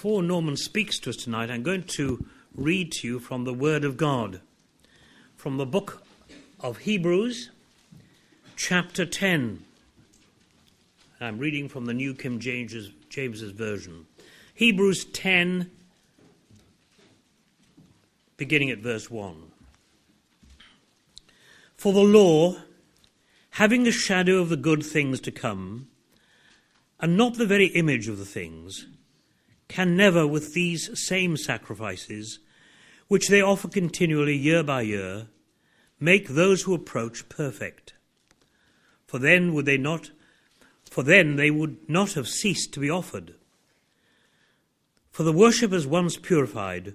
before Norman speaks to us tonight, I'm going to read to you from the Word of God, from the book of Hebrews, chapter 10. I'm reading from the New King James's, James's Version. Hebrews 10, beginning at verse 1. For the law, having a shadow of the good things to come, and not the very image of the things, can never, with these same sacrifices, which they offer continually year by year, make those who approach perfect. For then would they not for then they would not have ceased to be offered. For the worshippers once purified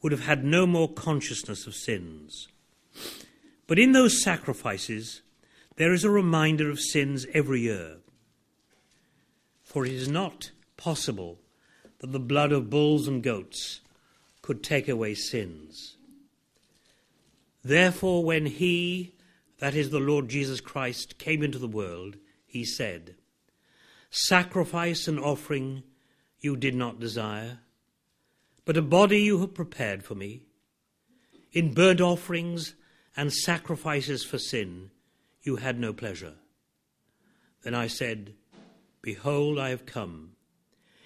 would have had no more consciousness of sins. But in those sacrifices there is a reminder of sins every year. For it is not possible that the blood of bulls and goats could take away sins. Therefore, when he, that is the Lord Jesus Christ, came into the world, he said, Sacrifice and offering you did not desire, but a body you have prepared for me. In burnt offerings and sacrifices for sin you had no pleasure. Then I said, Behold, I have come.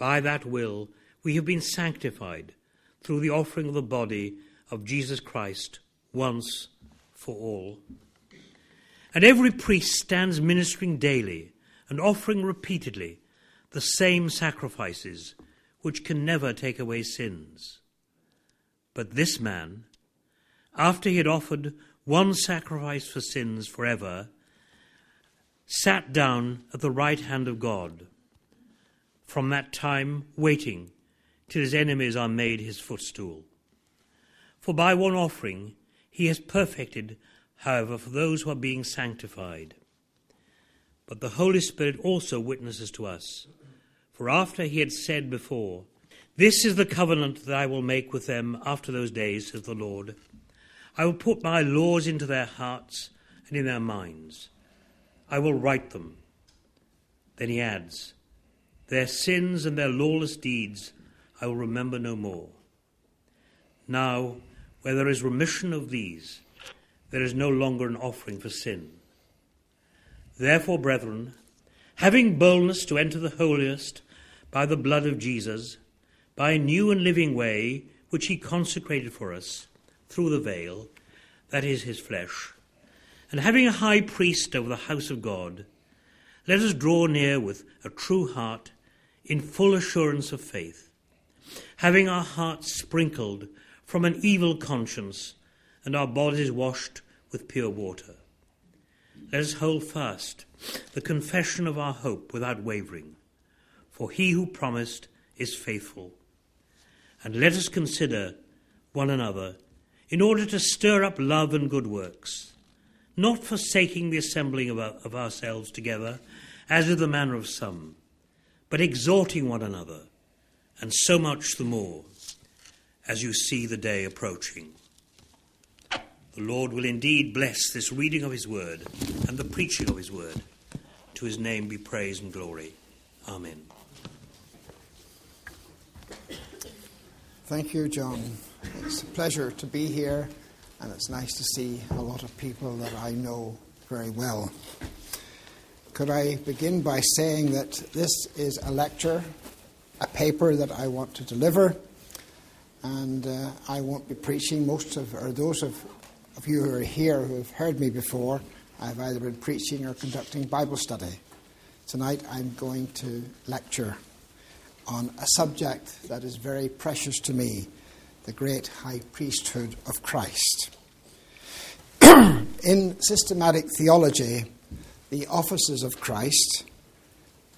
By that will, we have been sanctified through the offering of the body of Jesus Christ once for all. And every priest stands ministering daily and offering repeatedly the same sacrifices which can never take away sins. But this man, after he had offered one sacrifice for sins forever, sat down at the right hand of God from that time waiting till his enemies are made his footstool. For by one offering he has perfected, however, for those who are being sanctified. But the Holy Spirit also witnesses to us. For after he had said before, This is the covenant that I will make with them after those days, says the Lord. I will put my laws into their hearts and in their minds. I will write them. Then he adds, their sins and their lawless deeds I will remember no more. Now, where there is remission of these, there is no longer an offering for sin. Therefore, brethren, having boldness to enter the holiest by the blood of Jesus, by a new and living way which he consecrated for us through the veil, that is his flesh, and having a high priest over the house of God, let us draw near with a true heart in full assurance of faith, having our hearts sprinkled from an evil conscience and our bodies washed with pure water. Let us hold fast the confession of our hope without wavering, for he who promised is faithful. And let us consider one another in order to stir up love and good works, not forsaking the assembling of, our, of ourselves together, as is the manner of some but exhorting one another, and so much the more as you see the day approaching. The Lord will indeed bless this reading of His word and the preaching of His word. To His name be praise and glory. Amen. Thank you, John. It's a pleasure to be here, and it's nice to see a lot of people that I know very well. Could I begin by saying that this is a lecture, a paper that I want to deliver, and uh, I won't be preaching. Most of, or those of, of you who are here who have heard me before, I've either been preaching or conducting Bible study. Tonight I'm going to lecture on a subject that is very precious to me the great high priesthood of Christ. In systematic theology, the offices of Christ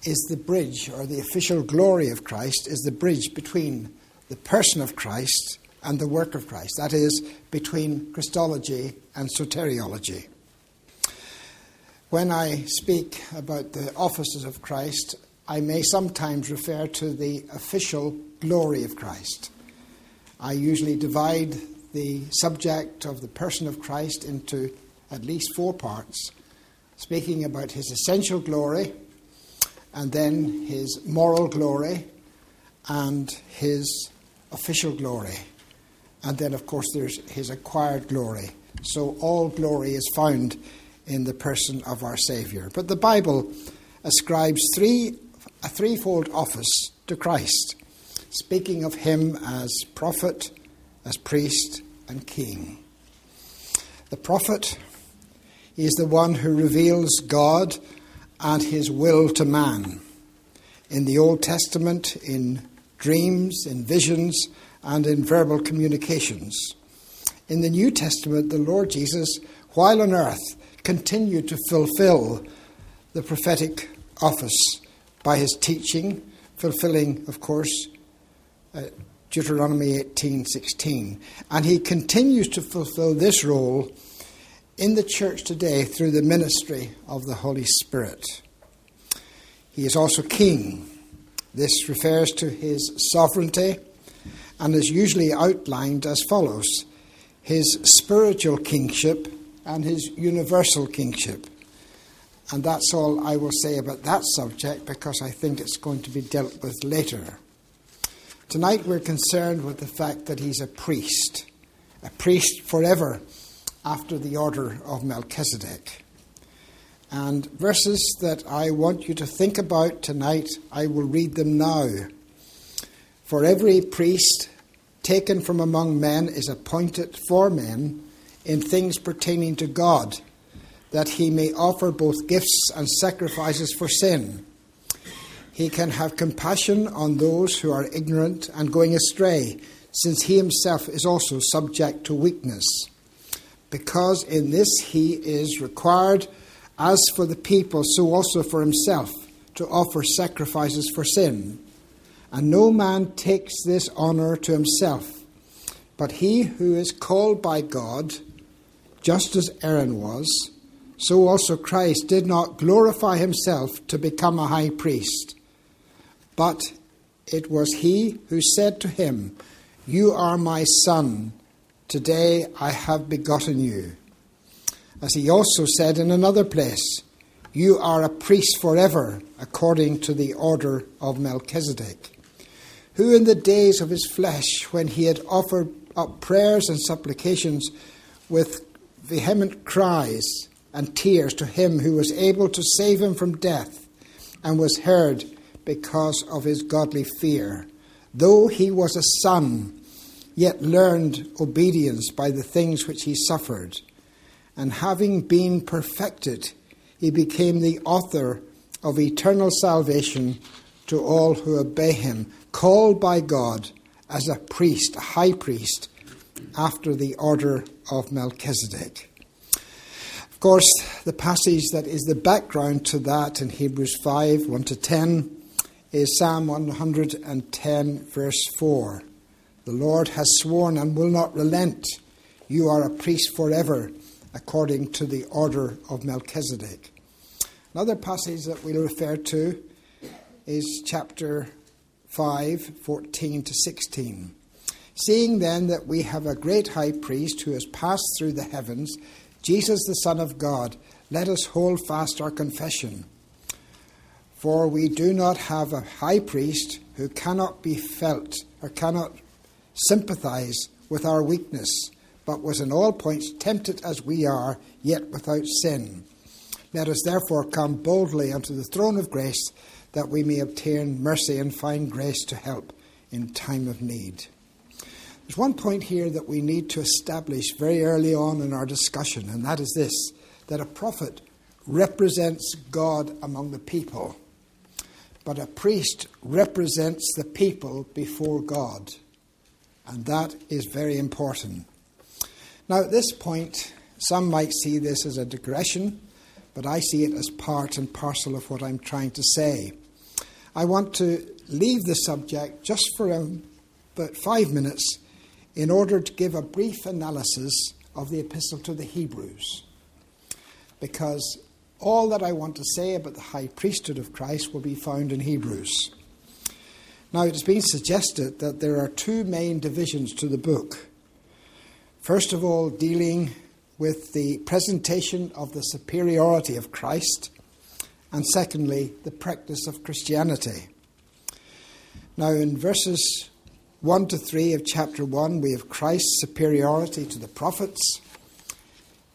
is the bridge, or the official glory of Christ is the bridge between the person of Christ and the work of Christ. That is, between Christology and soteriology. When I speak about the offices of Christ, I may sometimes refer to the official glory of Christ. I usually divide the subject of the person of Christ into at least four parts, speaking about his essential glory, and then his moral glory, and his official glory. And then, of course, there's his acquired glory. So all glory is found in the person of our Saviour. But the Bible ascribes three, a threefold office to Christ, speaking of him as prophet, as priest, and king. The prophet is the one who reveals God and his will to man. In the Old Testament, in dreams, in visions, and in verbal communications. In the New Testament, the Lord Jesus, while on earth, continued to fulfill the prophetic office by his teaching, fulfilling, of course, uh, Deuteronomy 18:16, and he continues to fulfill this role in the church today through the ministry of the Holy Spirit. He is also king. This refers to his sovereignty and is usually outlined as follows his spiritual kingship and his universal kingship. And that's all I will say about that subject because I think it's going to be dealt with later. Tonight we're concerned with the fact that he's a priest, a priest forever after the order of Melchizedek. And verses that I want you to think about tonight, I will read them now. For every priest taken from among men is appointed for men in things pertaining to God, that he may offer both gifts and sacrifices for sin. He can have compassion on those who are ignorant and going astray, since he himself is also subject to weakness. Because in this he is required, as for the people, so also for himself, to offer sacrifices for sin. And no man takes this honour to himself, but he who is called by God, just as Aaron was, so also Christ did not glorify himself to become a high priest. But it was he who said to him, You are my son, today I have begotten you. As he also said in another place, You are a priest forever, according to the order of Melchizedek who in the days of his flesh, when he had offered up prayers and supplications with vehement cries and tears to him who was able to save him from death, and was heard because of his godly fear, though he was a son, yet learned obedience by the things which he suffered. And having been perfected, he became the author of eternal salvation to all who obey him called by God as a priest, a high priest, after the order of Melchizedek. Of course, the passage that is the background to that in Hebrews 5 1 to 10 is Psalm 110, verse 4. The Lord has sworn and will not relent. You are a priest forever, according to the order of Melchizedek. Another passage that we'll refer to is chapter 5 14 to 16. Seeing then that we have a great high priest who has passed through the heavens, Jesus the Son of God, let us hold fast our confession. For we do not have a high priest who cannot be felt or cannot sympathize with our weakness, but was in all points tempted as we are, yet without sin. Let us therefore come boldly unto the throne of grace that we may obtain mercy and find grace to help in time of need. There's one point here that we need to establish very early on in our discussion, and that is this that a prophet represents God among the people, but a priest represents the people before God. And that is very important. Now, at this point, some might see this as a digression, but I see it as part and parcel of what I'm trying to say. I want to leave the subject just for a but five minutes in order to give a brief analysis of the Epistle to the Hebrews. Because all that I want to say about the high priesthood of Christ will be found in Hebrews. Now, it has been suggested that there are two main divisions to the book. First of all, dealing with the presentation of the superiority of Christ, and secondly, the practice of Christianity. Now, in verses 1 to 3 of chapter 1, we have Christ's superiority to the prophets.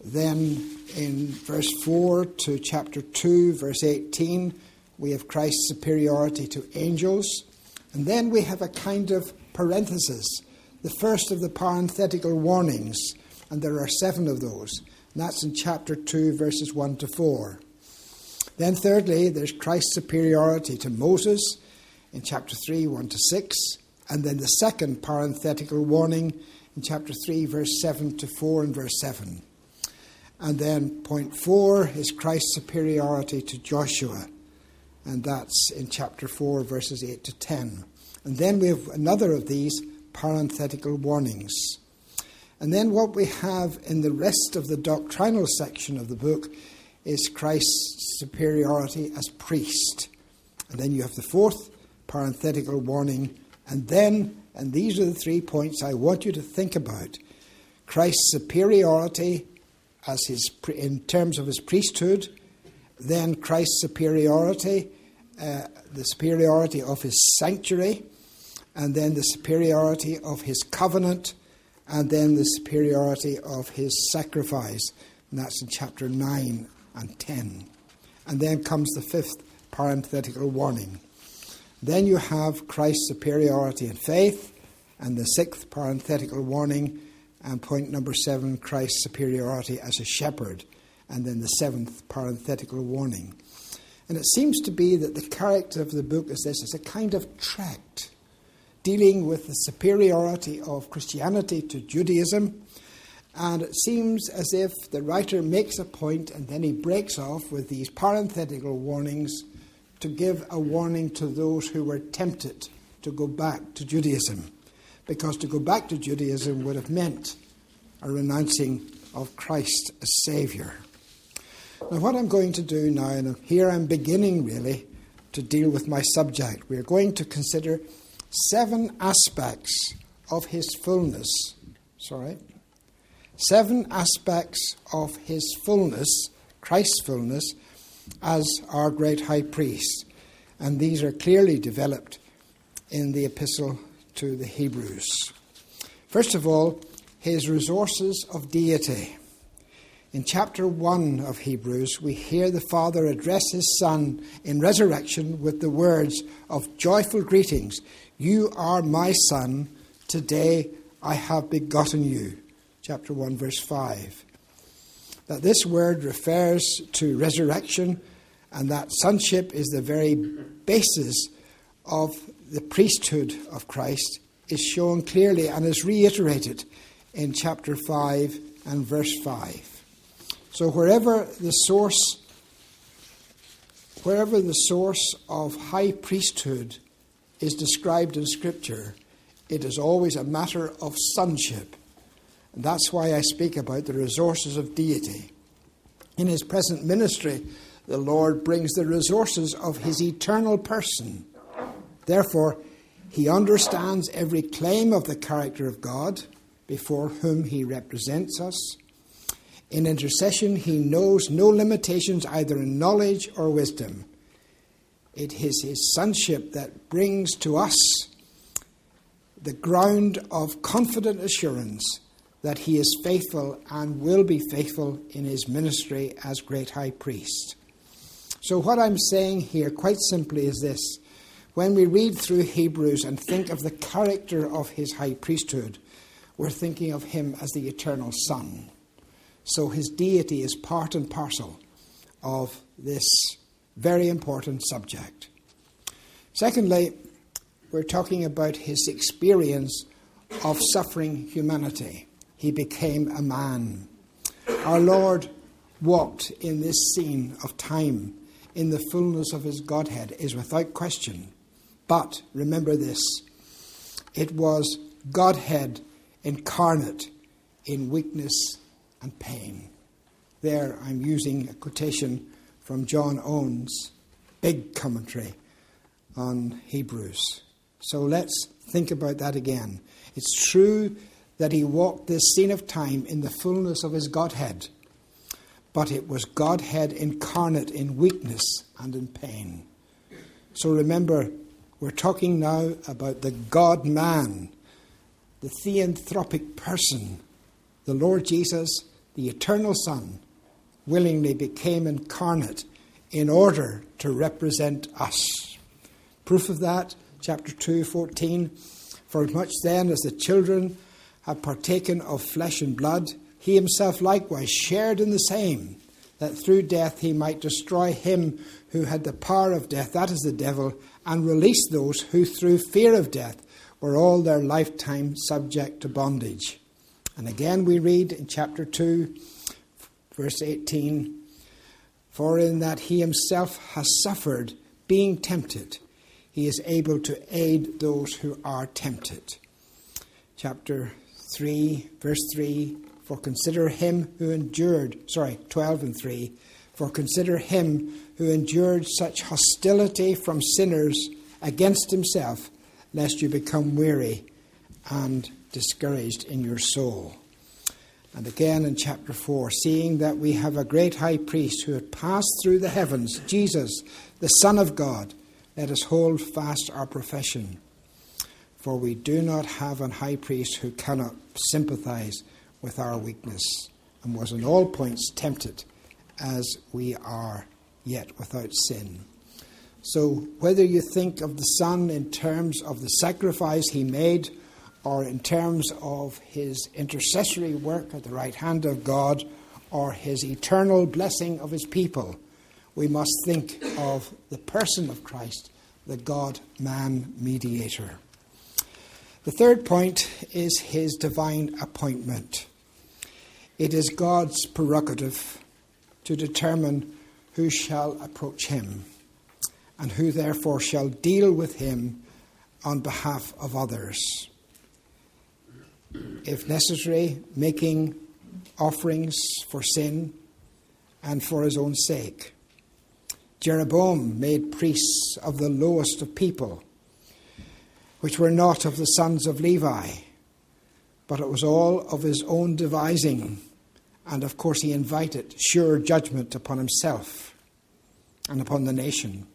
Then in verse 4 to chapter 2, verse 18, we have Christ's superiority to angels. And then we have a kind of parenthesis, the first of the parenthetical warnings, and there are seven of those. And that's in chapter 2, verses 1 to 4. Then, thirdly, there's Christ's superiority to Moses in chapter 3, 1 to 6. And then the second parenthetical warning in chapter 3, verse 7 to 4 and verse 7. And then point 4 is Christ's superiority to Joshua. And that's in chapter 4, verses 8 to 10. And then we have another of these parenthetical warnings. And then what we have in the rest of the doctrinal section of the book is Christ's superiority as priest. And then you have the fourth parenthetical warning and then, and these are the three points I want you to think about Christ's superiority as his, in terms of his priesthood, then Christ's superiority, uh, the superiority of his sanctuary, and then the superiority of his covenant, and then the superiority of his sacrifice. And that's in chapter 9 and 10. And then comes the fifth parenthetical warning then you have Christ's superiority in faith, and the sixth parenthetical warning, and point number seven, Christ's superiority as a shepherd, and then the seventh parenthetical warning. And it seems to be that the character of the book is this it's a kind of tract dealing with the superiority of Christianity to Judaism. And it seems as if the writer makes a point and then he breaks off with these parenthetical warnings to give a warning to those who were tempted to go back to Judaism. Because to go back to Judaism would have meant a renouncing of Christ as Saviour. Now, what I'm going to do now, and here I'm beginning really to deal with my subject, we are going to consider seven aspects of his fullness. Sorry. Seven aspects of his fullness, Christ's fullness, as our great high priest. And these are clearly developed in the epistle to the Hebrews. First of all, his resources of deity. In chapter 1 of Hebrews, we hear the Father address his Son in resurrection with the words of joyful greetings You are my Son, today I have begotten you. Chapter 1, verse 5 that this word refers to resurrection and that sonship is the very basis of the priesthood of Christ is shown clearly and is reiterated in chapter 5 and verse 5. So wherever the source wherever the source of high priesthood is described in scripture, it is always a matter of sonship and that's why I speak about the resources of deity. In his present ministry, the Lord brings the resources of his eternal person. Therefore, he understands every claim of the character of God before whom he represents us. In intercession, he knows no limitations either in knowledge or wisdom. It is his sonship that brings to us the ground of confident assurance that he is faithful and will be faithful in his ministry as great high priest. So, what I'm saying here, quite simply, is this. When we read through Hebrews and think of the character of his high priesthood, we're thinking of him as the eternal Son. So, his deity is part and parcel of this very important subject. Secondly, we're talking about his experience of suffering humanity he became a man. Our Lord walked in this scene of time in the fullness of his Godhead is without question. But remember this It was Godhead incarnate in weakness and pain. There I'm using a quotation from John Owen's big commentary on Hebrews. So let's think about that again. It's true that he walked this scene of time in the fullness of his Godhead, but it was Godhead incarnate in weakness and in pain. So remember, we're talking now about the God man, the theanthropic person, the Lord Jesus, the eternal Son, willingly became incarnate in order to represent us. Proof of that, chapter 2, 14. For as much then as the children have partaken of flesh and blood, he himself likewise shared in the same, that through death he might destroy him who had the power of death, that is the devil, and release those who through fear of death were all their lifetime subject to bondage. And again we read in chapter 2, verse 18 For in that he himself has suffered, being tempted, he is able to aid those who are tempted. Chapter 3, verse 3 For consider him who endured, sorry, 12 and 3 For consider him who endured such hostility from sinners against himself, lest you become weary and discouraged in your soul. And again in chapter 4, seeing that we have a great high priest who had passed through the heavens, Jesus, the Son of God, let us hold fast our profession. For we do not have an high priest who cannot sympathize with our weakness, and was in all points tempted as we are, yet without sin. So, whether you think of the Son in terms of the sacrifice he made, or in terms of his intercessory work at the right hand of God, or his eternal blessing of his people, we must think of the person of Christ, the God man mediator. The third point is his divine appointment. It is God's prerogative to determine who shall approach him and who therefore shall deal with him on behalf of others. If necessary, making offerings for sin and for his own sake. Jeroboam made priests of the lowest of people, which were not of the sons of Levi, but it was all of his own devising. And of course, he invited sure judgment upon himself and upon the nation.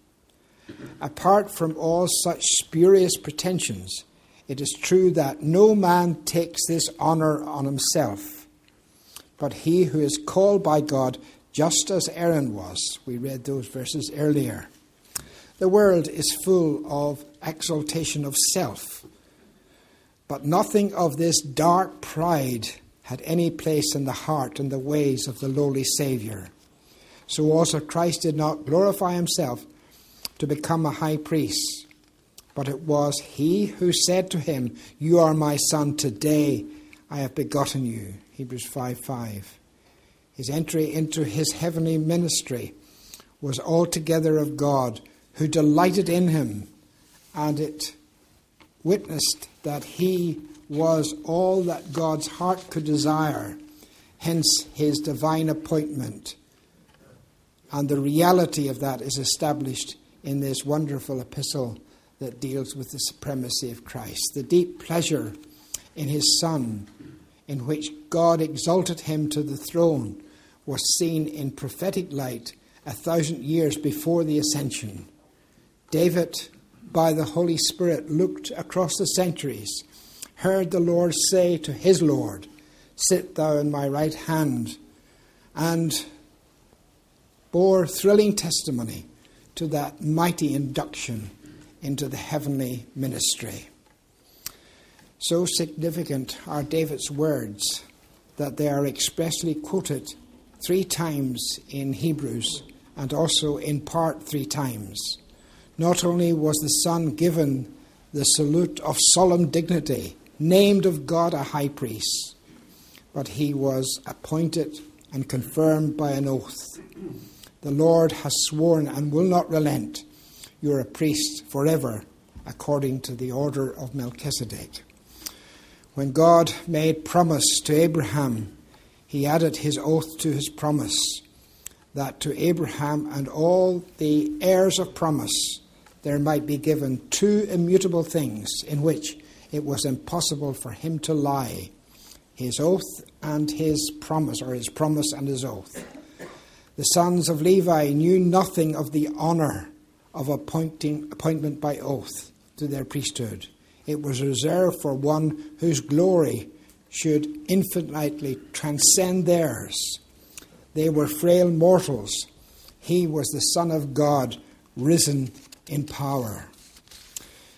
Apart from all such spurious pretensions, it is true that no man takes this honour on himself, but he who is called by God, just as Aaron was. We read those verses earlier. The world is full of exaltation of self, but nothing of this dark pride had any place in the heart and the ways of the lowly Saviour. So also Christ did not glorify himself to become a high priest. But it was he who said to him, You are my son, today I have begotten you. Hebrews 5 5. His entry into his heavenly ministry was altogether of God, who delighted in him, and it witnessed that he was all that God's heart could desire, hence his divine appointment. And the reality of that is established in this wonderful epistle that deals with the supremacy of Christ. The deep pleasure in his Son, in which God exalted him to the throne, was seen in prophetic light a thousand years before the ascension. David, by the Holy Spirit, looked across the centuries, heard the Lord say to his Lord, Sit thou in my right hand, and bore thrilling testimony to that mighty induction into the heavenly ministry. So significant are David's words that they are expressly quoted three times in Hebrews and also in part three times. Not only was the Son given the salute of solemn dignity, named of God a high priest, but he was appointed and confirmed by an oath. The Lord has sworn and will not relent. You are a priest forever according to the order of Melchizedek. When God made promise to Abraham, he added his oath to his promise that to Abraham and all the heirs of promise there might be given two immutable things in which it was impossible for him to lie his oath and his promise, or his promise and his oath. The sons of Levi knew nothing of the honour of appointing, appointment by oath to their priesthood. It was reserved for one whose glory should infinitely transcend theirs. They were frail mortals. He was the Son of God, risen in power.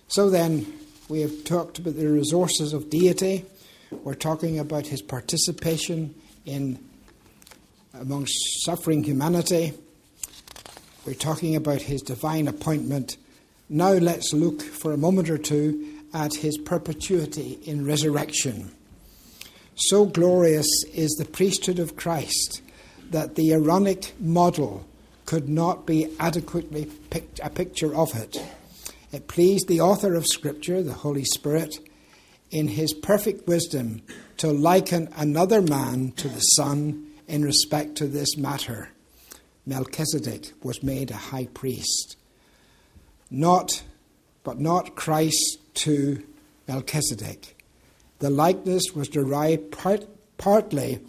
So then, we have talked about the resources of deity. We're talking about his participation in amongst suffering humanity. We're talking about his divine appointment. Now let's look for a moment or two at his perpetuity in resurrection. So glorious is the priesthood of Christ that the Aaronic model could not be adequately picked, a picture of it. It pleased the author of Scripture, the Holy Spirit, in his perfect wisdom to liken another man to the Son in respect to this matter. Melchizedek was made a high priest. Not, but not Christ to Melchizedek. The likeness was derived part, partly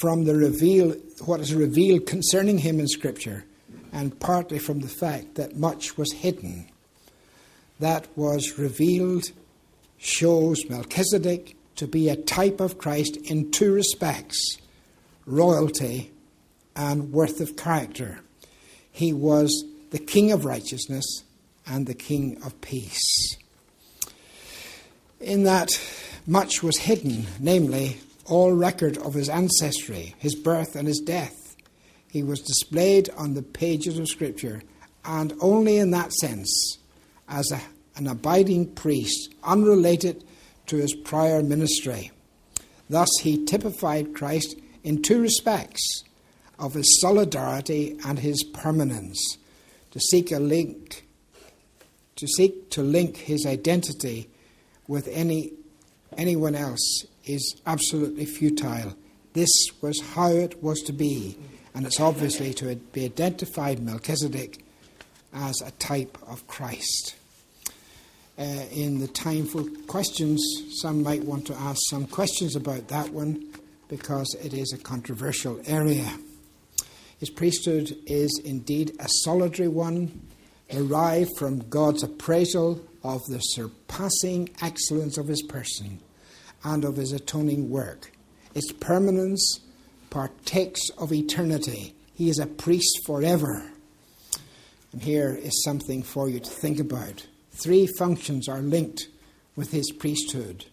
from the reveal, what is revealed concerning him in Scripture, and partly from the fact that much was hidden. That was revealed shows Melchizedek to be a type of Christ in two respects royalty and worth of character. He was the King of righteousness and the King of peace. In that much was hidden, namely, all record of his ancestry, his birth, and his death. He was displayed on the pages of Scripture, and only in that sense, as a, an abiding priest, unrelated to his prior ministry. Thus, he typified Christ in two respects of his solidarity and his permanence, to seek a link, to seek to link his identity with any anyone else is absolutely futile. This was how it was to be, and it's obviously to be identified Melchizedek as a type of Christ. Uh, in the time for questions, some might want to ask some questions about that one because it is a controversial area. His priesthood is indeed a solitary one, derived from God's appraisal of the surpassing excellence of his person and of his atoning work. Its permanence partakes of eternity. He is a priest forever. And here is something for you to think about. Three functions are linked with his priesthood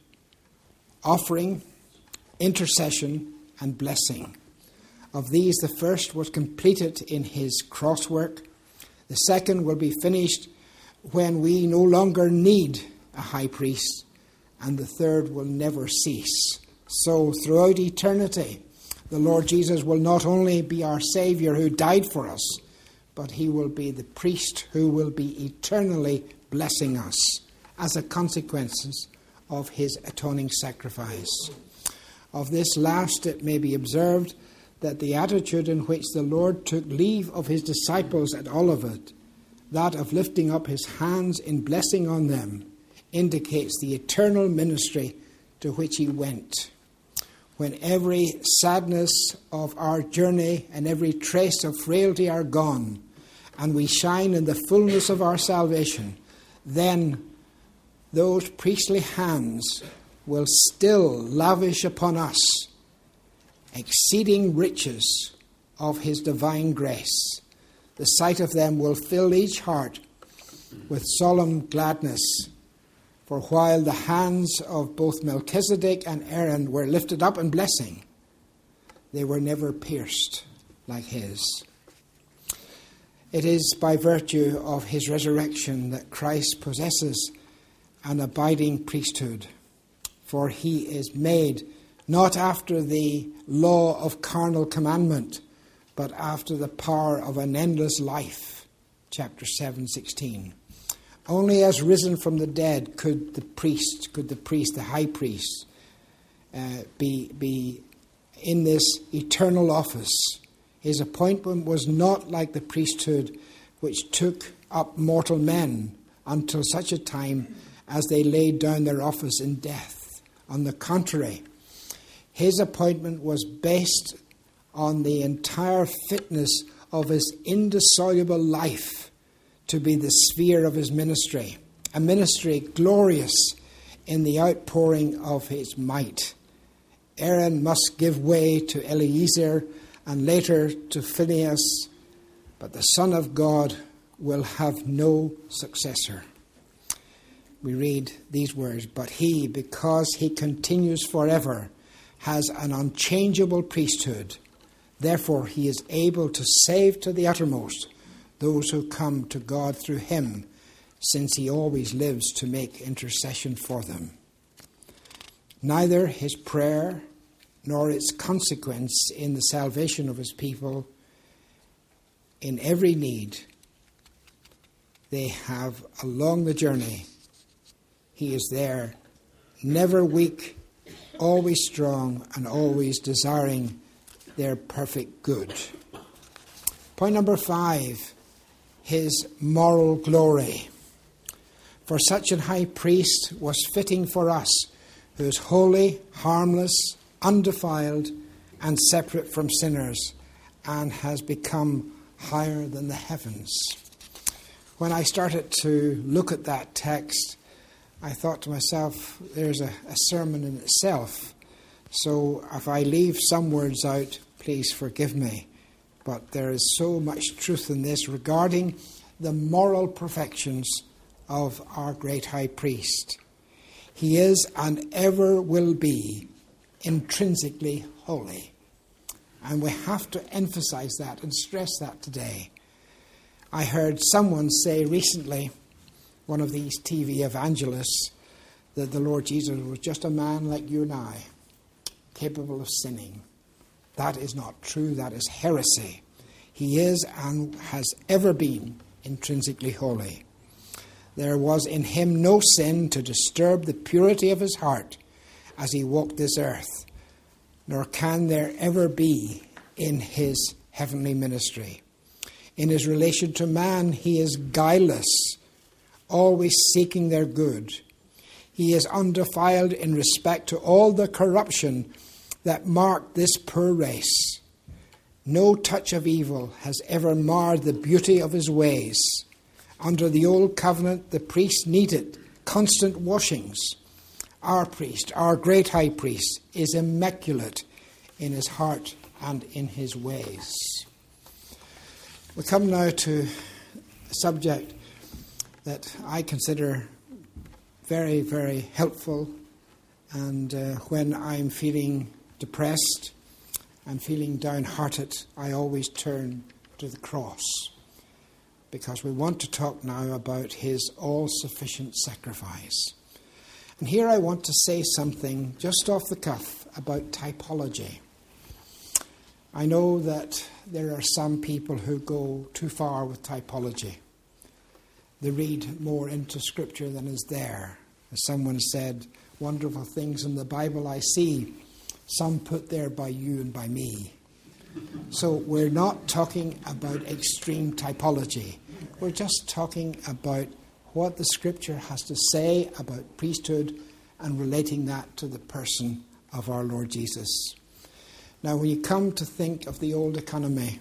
offering, intercession, and blessing. Of these, the first was completed in his cross work. The second will be finished when we no longer need a high priest and the third will never cease. So, throughout eternity, the Lord Jesus will not only be our Saviour who died for us, but he will be the priest who will be eternally blessing us as a consequence of his atoning sacrifice. Of this last, it may be observed that the attitude in which the Lord took leave of his disciples at Olivet, that of lifting up his hands in blessing on them, indicates the eternal ministry to which he went. When every sadness of our journey and every trace of frailty are gone, and we shine in the fullness of our salvation, then those priestly hands will still lavish upon us exceeding riches of his divine grace. The sight of them will fill each heart with solemn gladness for while the hands of both Melchizedek and Aaron were lifted up in blessing, they were never pierced like his. It is by virtue of his resurrection that Christ possesses an abiding priesthood, for he is made not after the law of carnal commandment, but after the power of an endless life. Chapter 7, 16 Only as risen from the dead could the priest, could the priest, the high priest, uh, be, be in this eternal office. His appointment was not like the priesthood which took up mortal men until such a time as they laid down their office in death. On the contrary, his appointment was based on the entire fitness of his indissoluble life to be the sphere of his ministry, a ministry glorious in the outpouring of his might. Aaron must give way to Eleazar and later to Phinehas, but the Son of God will have no successor. We read these words, but he, because he continues forever, has an unchangeable priesthood. Therefore, he is able to save to the uttermost those who come to God through him, since he always lives to make intercession for them. Neither his prayer nor its consequence in the salvation of his people in every need they have along the journey. He is there, never weak, always strong, and always desiring their perfect good. Point number five his moral glory. For such an high priest was fitting for us, who is holy, harmless, undefiled, and separate from sinners, and has become higher than the heavens. When I started to look at that text, I thought to myself, there's a, a sermon in itself. So if I leave some words out, please forgive me. But there is so much truth in this regarding the moral perfections of our great high priest. He is and ever will be intrinsically holy. And we have to emphasize that and stress that today. I heard someone say recently, one of these TV evangelists, that the Lord Jesus was just a man like you and I, capable of sinning. That is not true. That is heresy. He is and has ever been intrinsically holy. There was in him no sin to disturb the purity of his heart as he walked this earth, nor can there ever be in his heavenly ministry. In his relation to man, he is guileless, always seeking their good. He is undefiled in respect to all the corruption that marked this poor race. No touch of evil has ever marred the beauty of his ways. Under the old covenant, the priest needed constant washings. Our priest, our great high priest, is immaculate in his heart and in his ways. We come now to a subject that I consider very, very helpful, and uh, when I'm feeling depressed and feeling downhearted, I always turn to the cross because we want to talk now about his all sufficient sacrifice. And here I want to say something just off the cuff about typology. I know that there are some people who go too far with typology. They read more into Scripture than is there. As someone said, wonderful things in the Bible I see some put there by you and by me. So we're not talking about extreme typology. We're just talking about what the scripture has to say about priesthood and relating that to the person of our Lord Jesus. Now, when you come to think of the old economy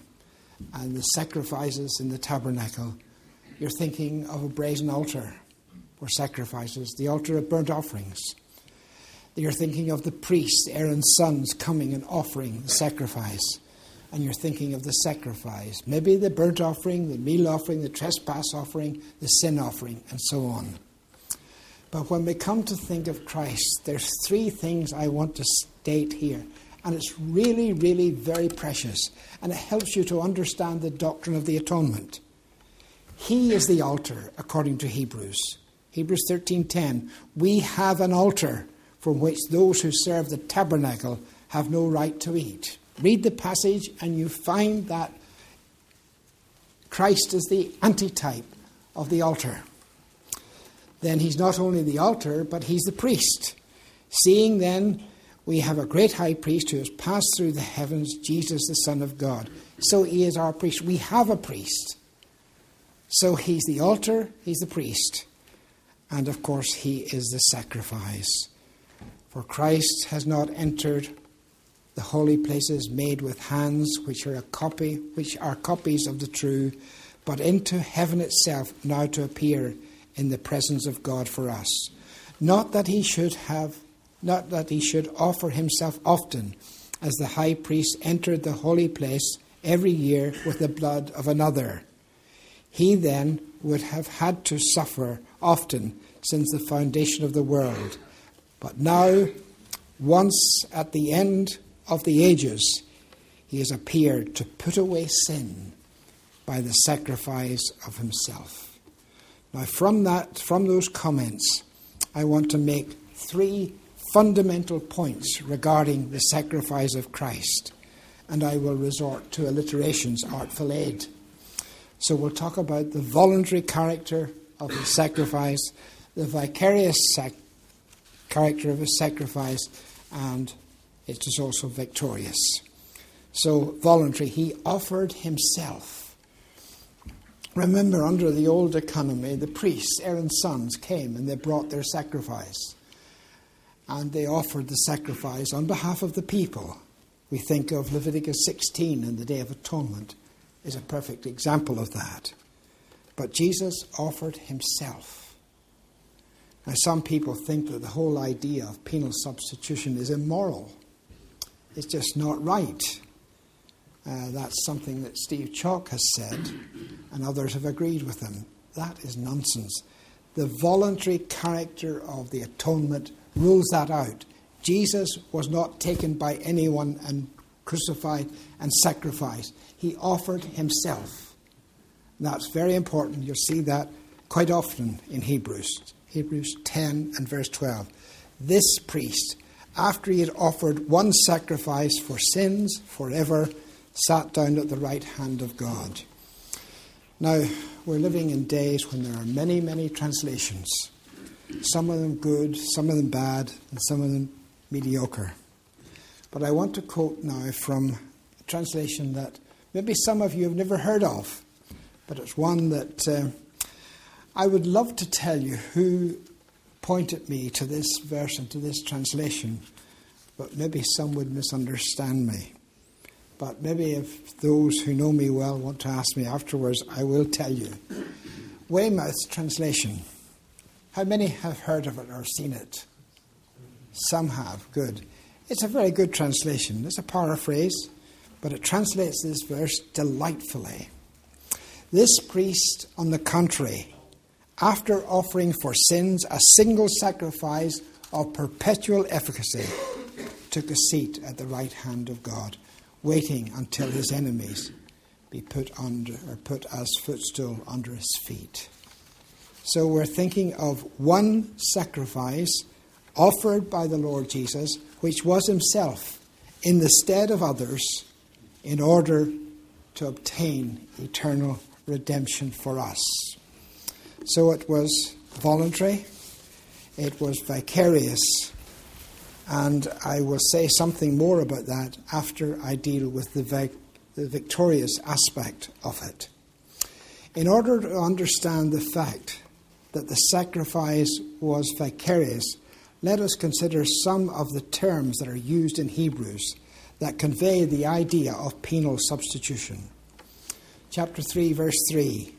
and the sacrifices in the tabernacle, you're thinking of a brazen altar for sacrifices, the altar of burnt offerings. You're thinking of the priests, Aaron's sons, coming and offering the sacrifice. And you're thinking of the sacrifice. Maybe the burnt offering, the meal offering, the trespass offering, the sin offering, and so on. But when we come to think of Christ, there's three things I want to state here. And it's really, really very precious. And it helps you to understand the doctrine of the atonement. He is the altar, according to Hebrews. Hebrews 13:10. We have an altar from which those who serve the tabernacle have no right to eat. Read the passage, and you find that Christ is the antitype of the altar. then he's not only the altar, but he's the priest. Seeing then we have a great high priest who has passed through the heavens, Jesus, the Son of God. So he is our priest. We have a priest. So he's the altar, he's the priest. And of course, he is the sacrifice. For Christ has not entered the holy places made with hands, which are a copy, which are copies of the true, but into heaven itself now to appear in the presence of God for us. Not that he should have not that he should offer himself often, as the high priest entered the holy place every year with the blood of another. He then would have had to suffer often since the foundation of the world. But now, once at the end of the ages, he has appeared to put away sin by the sacrifice of himself. Now, from that, from those comments, I want to make three fundamental points regarding the sacrifice of Christ, and I will resort to alliteration's artful aid. So we'll talk about the voluntary character of the sacrifice, the vicarious sac- character of his sacrifice, and it is also victorious. So, voluntary, he offered himself. Remember, under the old economy, the priests, Aaron's sons, came and they brought their sacrifice. And they offered the sacrifice on behalf of the people. We think of Leviticus 16 and the Day of Atonement is a perfect example of that. But Jesus offered himself. Now, some people think that the whole idea of penal substitution is immoral. It's just not right. Uh, that's something that Steve Chalke has said, and others have agreed with him. That is nonsense. The voluntary character of the atonement rules that out. Jesus was not taken by anyone and crucified and sacrificed. He offered himself. And that's very important. You'll see that quite often in Hebrews. Hebrews 10 and verse 12. This priest, after he had offered one sacrifice for sins forever, sat down at the right hand of God. Now, we're living in days when there are many, many translations. Some of them good, some of them bad, and some of them mediocre. But I want to quote now from a translation that maybe some of you have never heard of, but it's one that uh, I would love to tell you who pointed me to this verse and to this translation, but maybe some would misunderstand me. But maybe if those who know me well want to ask me afterwards, I will tell you. Weymouth's translation. How many have heard of it or seen it? Some have. Good. It's a very good translation. It's a paraphrase, but it translates this verse delightfully. This priest, on the contrary, after offering for sins a single sacrifice of perpetual efficacy, took a seat at the right hand of God, waiting until his enemies be put under or put as footstool under his feet. So we're thinking of one sacrifice offered by the Lord Jesus, which was himself in the stead of others in order to obtain eternal redemption for us. So it was voluntary, it was vicarious, and I will say something more about that after I deal with the, vic- the victorious aspect of it. In order to understand the fact that the sacrifice was vicarious, let us consider some of the terms that are used in Hebrews that convey the idea of penal substitution. Chapter 3, verse 3.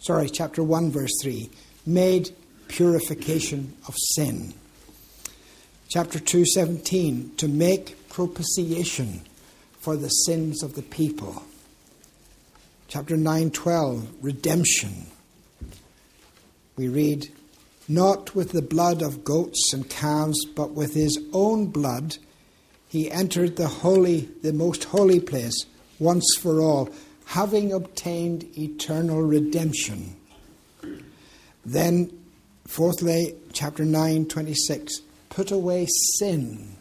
Sorry, chapter 1, verse 3. Made purification of sin. Chapter 2, 17. To make propitiation for the sins of the people. Chapter 9, 12. Redemption. We read, Not with the blood of goats and calves, but with his own blood he entered the holy, the most holy place once for all, having obtained eternal redemption. Then, fourthly, chapter 9, 26, put away sin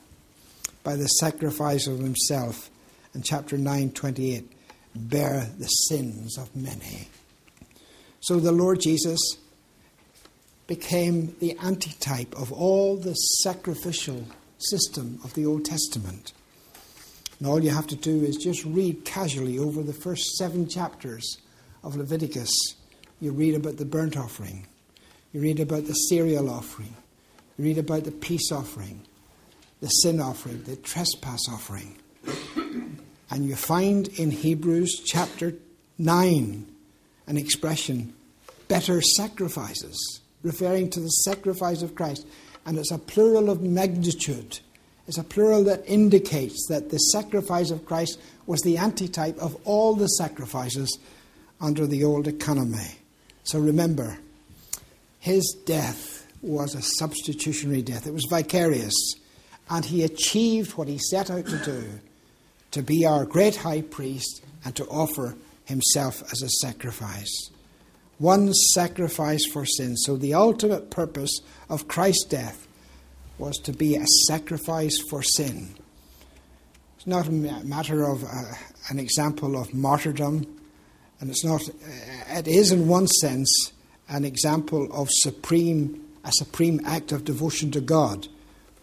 by the sacrifice of himself. And chapter 9, 28, bear the sins of many. So the Lord Jesus became the antitype of all the sacrificial system of the Old Testament. And all you have to do is just read casually over the first seven chapters of Leviticus. You read about the burnt offering, you read about the cereal offering, you read about the peace offering, the sin offering, the trespass offering. And you find in Hebrews chapter 9 an expression, better sacrifices, referring to the sacrifice of Christ. And it's a plural of magnitude. It's a plural that indicates that the sacrifice of Christ was the antitype of all the sacrifices under the old economy. So remember, his death was a substitutionary death, it was vicarious. And he achieved what he set out to do to be our great high priest and to offer himself as a sacrifice. One sacrifice for sin. So the ultimate purpose of Christ's death was to be a sacrifice for sin. It's not a matter of uh, an example of martyrdom, and it's not. Uh, it is, in one sense, an example of supreme a supreme act of devotion to God,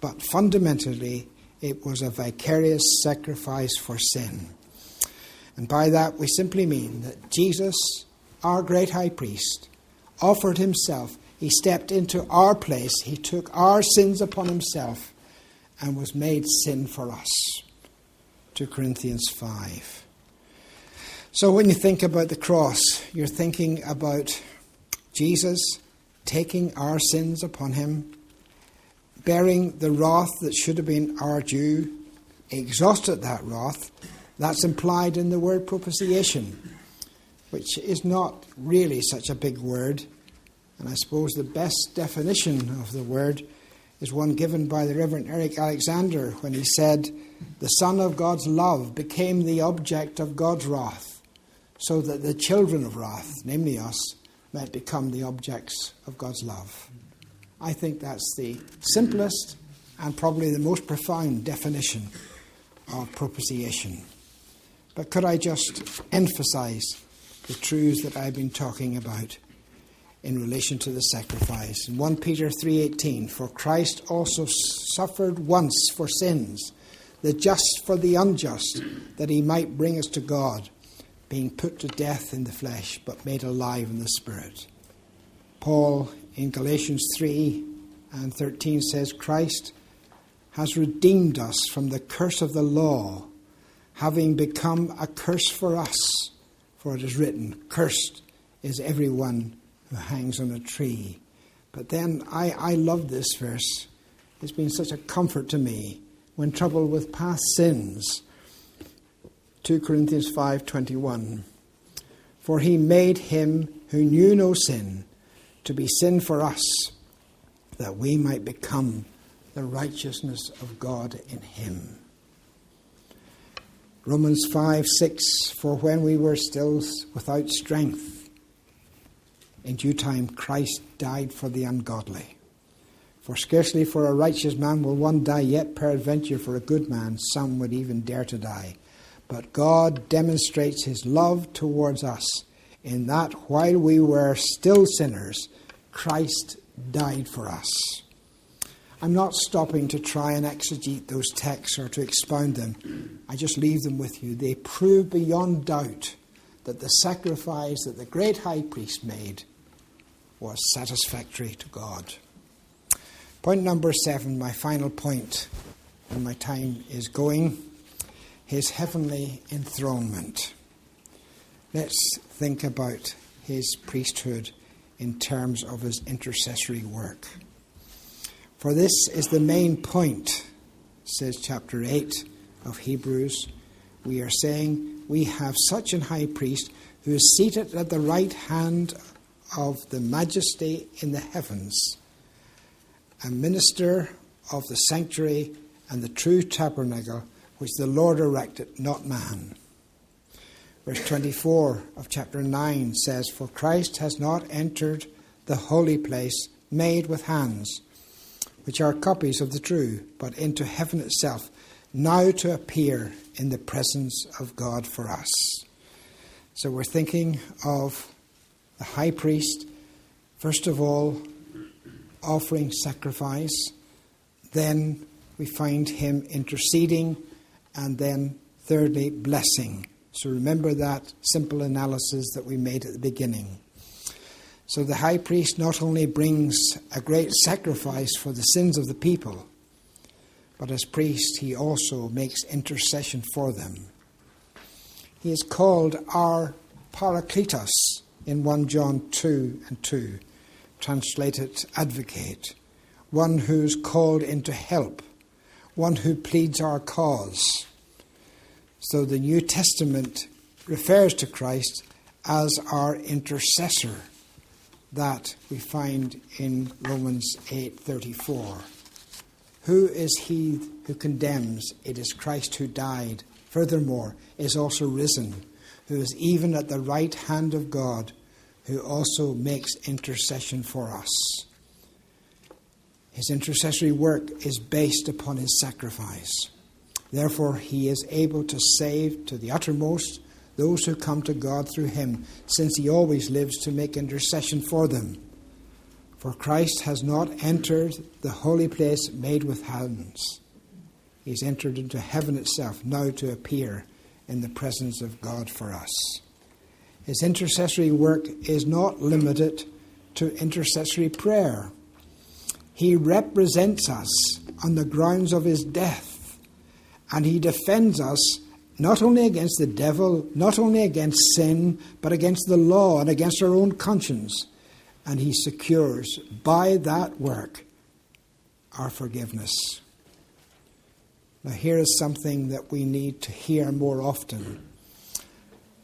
but fundamentally it was a vicarious sacrifice for sin. And by that, we simply mean that Jesus, our great high priest, offered himself. He stepped into our place. He took our sins upon himself and was made sin for us. 2 Corinthians 5. So when you think about the cross, you're thinking about Jesus taking our sins upon him bearing the wrath that should have been our due, exhausted that wrath. That's implied in the word propitiation, which is not really such a big word. And I suppose the best definition of the word is one given by the Reverend Eric Alexander when he said, The Son of God's love became the object of God's wrath, so that the children of wrath, namely us, might become the objects of God's love. I think that's the simplest and probably the most profound definition of propitiation. But could I just emphasize the truths that I've been talking about in relation to the sacrifice? In 1 Peter 3:18, for Christ also suffered once for sins, the just for the unjust, that he might bring us to God, being put to death in the flesh, but made alive in the spirit. Paul in Galatians 3 and 13 says, Christ has redeemed us from the curse of the law, having become a curse for us. For it is written, Cursed is everyone who hangs on a tree. But then I, I love this verse. It's been such a comfort to me when troubled with past sins. 2 Corinthians 5:21 For he made him who knew no sin to be sin for us, that we might become the righteousness of God in him. Romans 5 6 For when we were still without strength, in due time Christ died for the ungodly. For scarcely for a righteous man will one die, yet peradventure for a good man some would even dare to die. But God demonstrates his love towards us in that while we were still sinners, Christ died for us. I'm not stopping to try and exegete those texts or to expound them. I just leave them with you. They prove beyond doubt that the sacrifice that the great high priest made was satisfactory to God. Point number seven, my final point, and my time is going, his heavenly enthronement. Let's think about his priesthood in terms of his intercessory work. For this is the main point, says chapter 8 of Hebrews. We are saying we have such an high priest who is seated at the right hand of the majesty in the heavens, a minister of the sanctuary and the true tabernacle which the Lord erected, not man. Verse 24 of chapter 9 says, For Christ has not entered the holy place made with hands, which are copies of the true, but into heaven itself, now to appear in the presence of God for us. So we're thinking of the high priest, first of all, offering sacrifice. Then we find him interceding, and then thirdly, blessing. So remember that simple analysis that we made at the beginning. So the high priest not only brings a great sacrifice for the sins of the people, but as priest he also makes intercession for them. He is called our Parakletos in 1 John 2 and 2, translated advocate, one who's called into help, one who pleads our cause. So the New Testament refers to Christ as our intercessor that we find in Romans 8:34. Who is he who condemns? It is Christ who died. Furthermore, is also risen, who is even at the right hand of God, who also makes intercession for us. His intercessory work is based upon his sacrifice. Therefore, he is able to save to the uttermost those who come to God through him, since he always lives to make intercession for them. For Christ has not entered the holy place made with hands. He's entered into heaven itself, now to appear in the presence of God for us. His intercessory work is not limited to intercessory prayer. He represents us on the grounds of his death and he defends us not only against the devil, not only against sin, but against the law and against our own conscience. And he secures by that work our forgiveness. Now, here is something that we need to hear more often.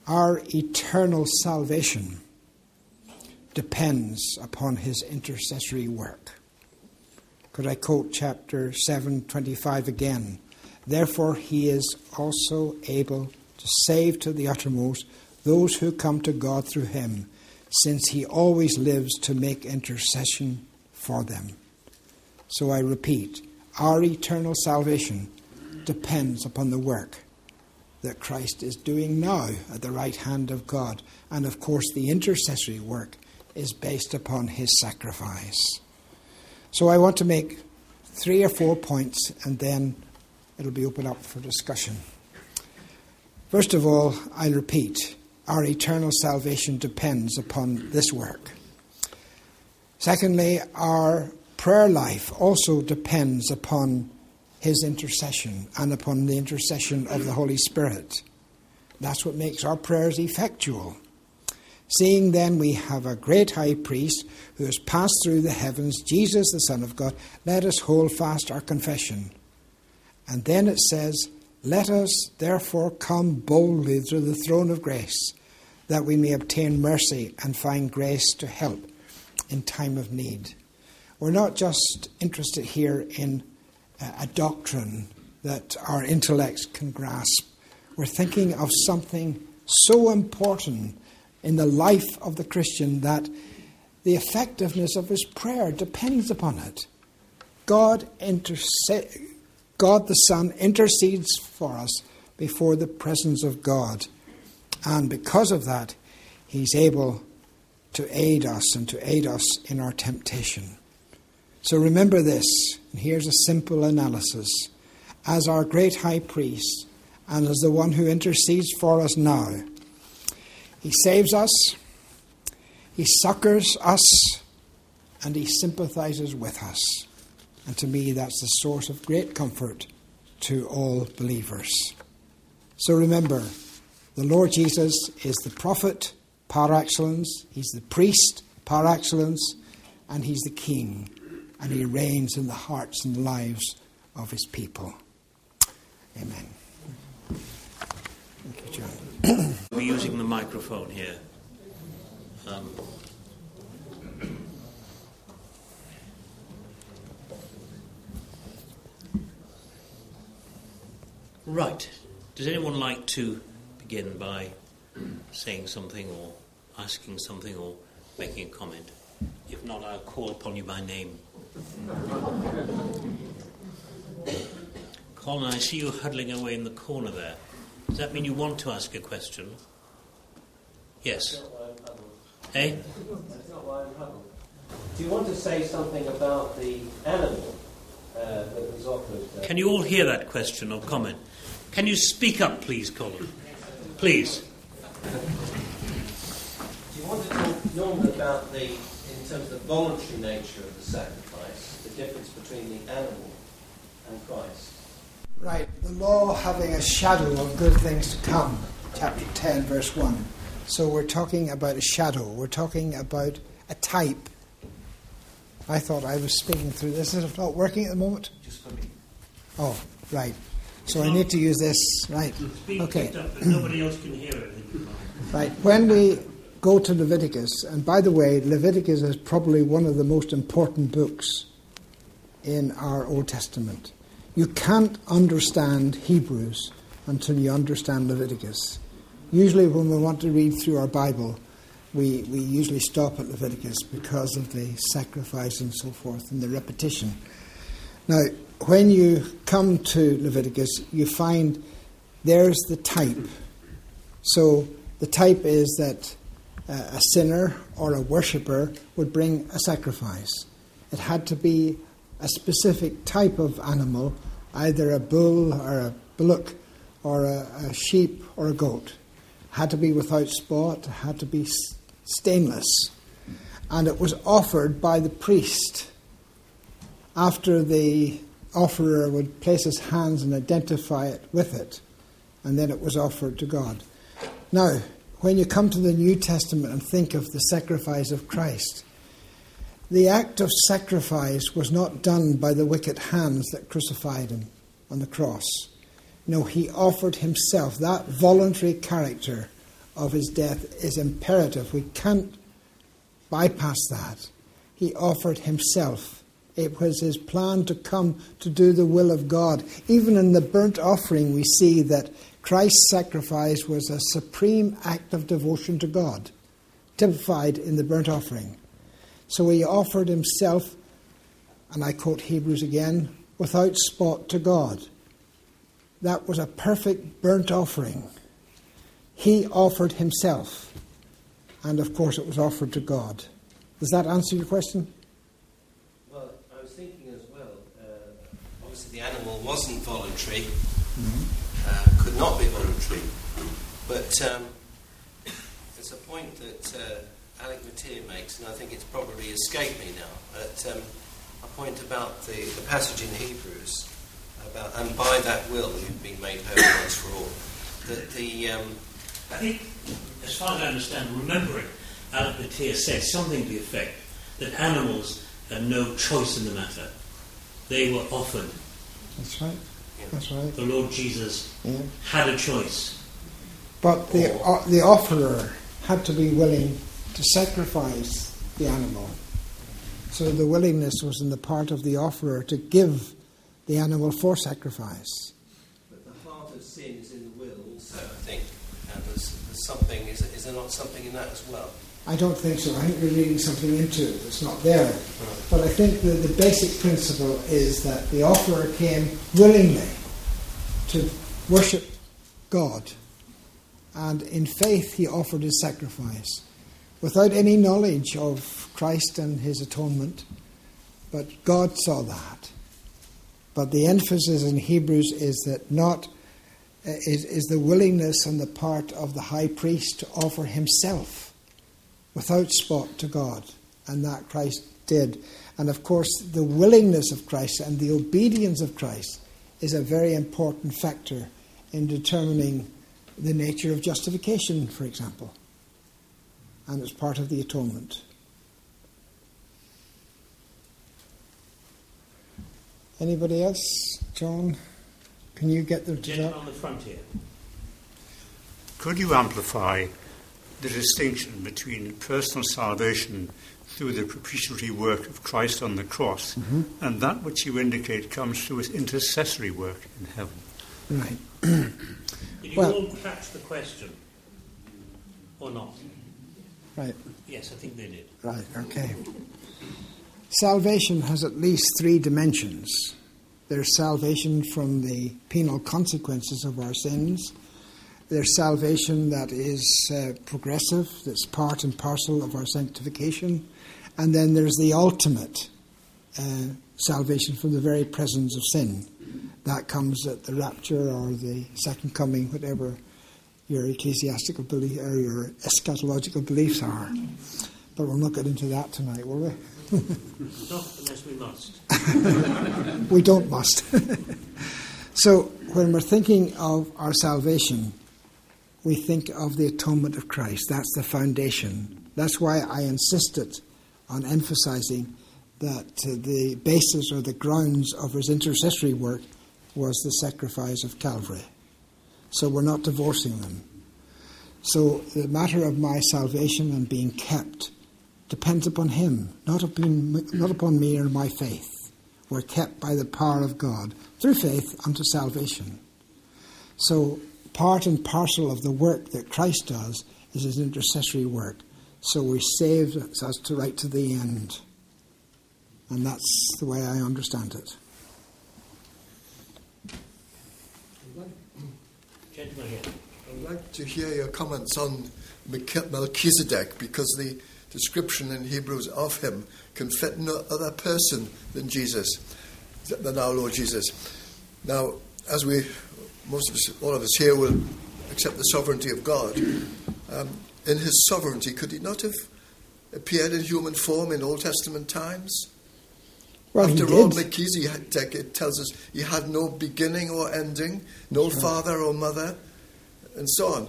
Our eternal salvation depends upon his intercessory work. Could I quote chapter 725 again? Therefore, he is also able to save to the uttermost those who come to God through him, since he always lives to make intercession for them. So I repeat, our eternal salvation depends upon the work that Christ is doing now at the right hand of God. And of course, the intercessory work is based upon his sacrifice. So I want to make three or four points and then it'll be open up for discussion. First of all, I repeat, our eternal salvation depends upon this work. Secondly, our prayer life also depends upon his intercession and upon the intercession of the Holy Spirit. That's what makes our prayers effectual. Seeing then we have a great high priest who has passed through the heavens, Jesus the Son of God, let us hold fast our confession. And then it says, Let us therefore come boldly to the throne of grace, that we may obtain mercy and find grace to help in time of need. We're not just interested here in uh, a doctrine that our intellects can grasp. We're thinking of something so important in the life of the Christian that the effectiveness of his prayer depends upon it. God intercedes God the Son intercedes for us before the presence of God. And because of that, He's able to aid us and to aid us in our temptation. So remember this, and here's a simple analysis. As our great high priest, and as the one who intercedes for us now, He saves us, He succors us, and He sympathizes with us. And to me, that's the source of great comfort to all believers. So remember, the Lord Jesus is the prophet par excellence, he's the priest par excellence, and he's the king. And he reigns in the hearts and lives of his people. Amen. Thank you, John. We're using the microphone here. Um, Right. Does anyone like to begin by saying something or asking something or making a comment? If not, I'll call upon you by name. Colin, I see you huddling away in the corner there. Does that mean you want to ask a question? Yes. Eh? Do you want to say something about the animal uh, that was offered? Uh, Can you all hear that question or comment? Can you speak up, please, Colin? Please. Do you want to talk, Norman, about the, in terms of the voluntary nature of the sacrifice, the difference between the animal and Christ? Right, the law having a shadow of good things to come, chapter 10, verse 1. So we're talking about a shadow, we're talking about a type. I thought I was speaking through this. Is it not working at the moment? Just for me. Oh, right. So I need to use this. Right. Okay. picked up, but nobody else can hear it. Right. When we go to Leviticus, and by the way, Leviticus is probably one of the most important books in our Old Testament. You can't understand Hebrews until you understand Leviticus. Usually, when we want to read through our Bible, we, we usually stop at Leviticus because of the sacrifice and so forth and the repetition. Now, when you come to Leviticus, you find there's the type. So the type is that uh, a sinner or a worshipper would bring a sacrifice. It had to be a specific type of animal, either a bull or a bullock or a, a sheep or a goat. It Had to be without spot, had to be stainless. And it was offered by the priest after the offerer would place his hands and identify it with it, and then it was offered to God. Now, when you come to the New Testament and think of the sacrifice of Christ, the act of sacrifice was not done by the wicked hands that crucified him on the cross. No, he offered himself. That voluntary character of his death is imperative. We can't bypass that. He offered himself. It was his plan to come to do the will of God. Even in the burnt offering, we see that Christ's sacrifice was a supreme act of devotion to God, typified in the burnt offering. So he offered himself, and I quote Hebrews again, without spot to God. That was a perfect burnt offering. He offered himself, and of course it was offered to God. Does that answer your question? Well, I was thinking as well, uh, obviously the animal wasn't voluntary, uh, could not be voluntary, but um, there's a point that uh, Alec Motyer makes, and I think it's probably escaped me now, but um, a point about the, the passage in Hebrews about, and by that will you've been made perfect once for all, that the, um, I think, as far as I understand, remembering, Alec Motyer said something to the effect that animals had no choice in the matter. They were offered. That's right. Yeah. That's right. The Lord Jesus Yeah. had a choice. But the, uh, the offerer had to be willing to sacrifice the animal. So the willingness was in the part of the offerer to give the animal for sacrifice. But the heart of sin is in the will also, I think. And there's, there's something, is, is there not something in that as well? I don't think so. I think you're reading something into it that's not there. But I think the, basic principle is that the offerer came willingly to worship God. And in faith, he offered his sacrifice without any knowledge of Christ and his atonement. But God saw that. But the emphasis in Hebrews is that not is, is the willingness on the part of the high priest to offer himself without spot to God, and that Christ did. And of course, the willingness of Christ and the obedience of Christ is a very important factor in determining the nature of justification, for example. And it's part of the atonement. Anybody else? John, can you get the Gentleman on the front here. Could you amplify the distinction between personal salvation through the propitiatory work of Christ on the cross mm-hmm. and that which you indicate comes through his intercessory work in heaven? Right. Did you Well- all catch the question? Or not? Right. Yes, I think they did. Right, okay. Salvation has at least three dimensions. There's salvation from the penal consequences of our sins. There's salvation that is uh, progressive, that's part and parcel of our sanctification. And then there's the ultimate uh, salvation from the very presence of sin. That comes at the rapture or the second coming, whatever your ecclesiastical belief or your eschatological beliefs are. But we'll not get into that tonight, will we? Not unless we must. we don't must. so when we're thinking of our salvation, we think of the atonement of Christ. That's the foundation. That's why I insisted on emphasizing that the basis or the grounds of his intercessory work was the sacrifice of Calvary. So we're not divorcing them. So the matter of my salvation and being kept depends upon him, not upon, not upon me or my faith. We're kept by the power of God through faith unto salvation. So part and parcel of the work that Christ does is his intercessory work. So we're saved us to right to the end. And that's the way I understand it. I'd like to hear your comments on Melchizedek because the description in Hebrews of him can fit no other person than Jesus, than our Lord Jesus. Now, as we, most of us, all of us here will accept the sovereignty of God, um, in his sovereignty, could he not have appeared in human form in Old Testament times? Well, After all. Melchizedek, tells us he had no beginning or ending, no father or mother, and so on.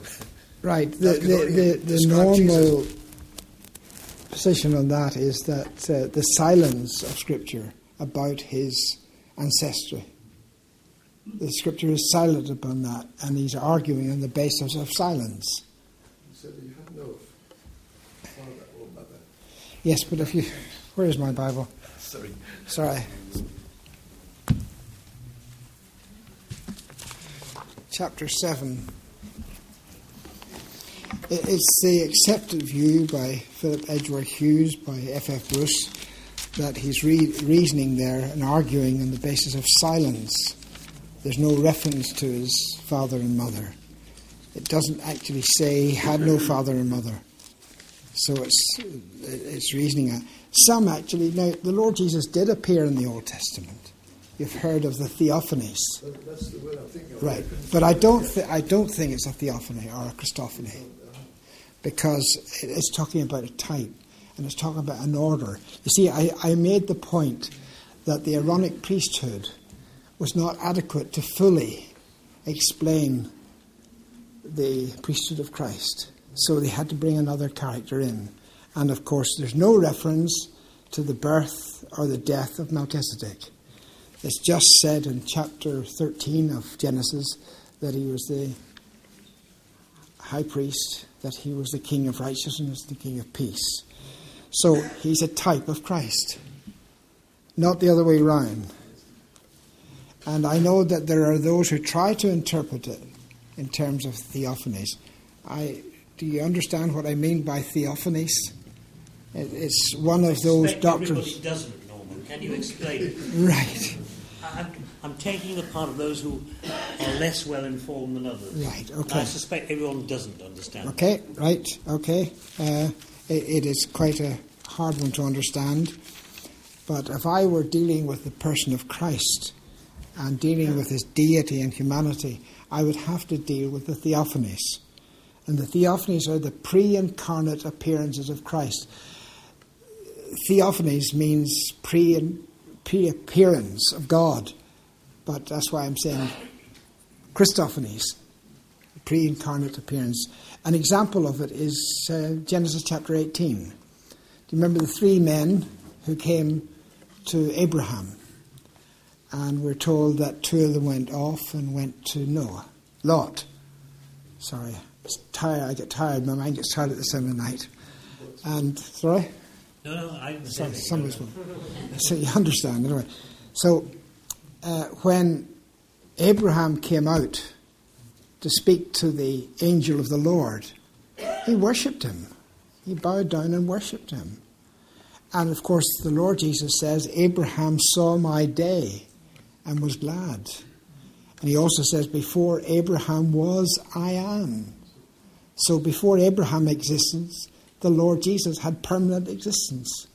Right. The, the, the, the normal position on that is that uh, the silence of Scripture about his ancestry. The Scripture is silent upon that, and he's arguing on the basis of silence. He said he had no father or mother. Yes, but if you. Where is my Bible? Sorry. Sorry. Chapter 7. It's the accepted view by Philip Edgeworth Hughes, by F. F. Bruce, that he's re- reasoning there and arguing on the basis of silence. There's no reference to his father and mother. It doesn't actually say he had no father and mother. So it's, it's reasoning. Some actually, now the Lord Jesus did appear in the Old Testament. You've heard of the theophanies. The. Right, but I don't, th- I don't think it's a theophany or a Christophany because it's talking about a type and it's talking about an order. You see, I, I made the point that the Aaronic priesthood was not adequate to fully explain the priesthood of Christ, so they had to bring another character in. And of course, there's no reference to the birth or the death of Melchizedek. It's just said in chapter 13 of Genesis that he was the high priest, that he was the king of righteousness, the king of peace. So he's a type of Christ, not the other way round. And I know that there are those who try to interpret it in terms of theophanies. I, do you understand what I mean by theophanies? It, it's one of those doctrines. Everybody doesn't, Norman. Can you explain it? Right, I'm, I'm taking the part of those who are less well informed than others. Right, okay. I suspect everyone doesn't understand. Okay, right, okay. Uh, it, it is quite a hard one to understand. But if I were dealing with the person of Christ and dealing with his deity and humanity, I would have to deal with the theophanies. And the theophanies are the pre incarnate appearances of Christ. Theophanies means pre appearance of God. But that's why I'm saying Christophanies, pre incarnate appearance. An example of it is uh, Genesis chapter 18. Do you remember the three men who came to Abraham? And we're told that two of them went off and went to Noah. Lot. Sorry, it's tired. I get tired. My mind gets tired at this time of night. And, sorry? No, no, I Some, somebody's one. So you understand, anyway. So uh, when Abraham came out to speak to the angel of the Lord, he worshipped him. He bowed down and worshipped him. And of course, the Lord Jesus says, Abraham saw my day and was glad. And he also says, Before Abraham was, I am. So before Abraham existence, the Lord Jesus had permanent existence.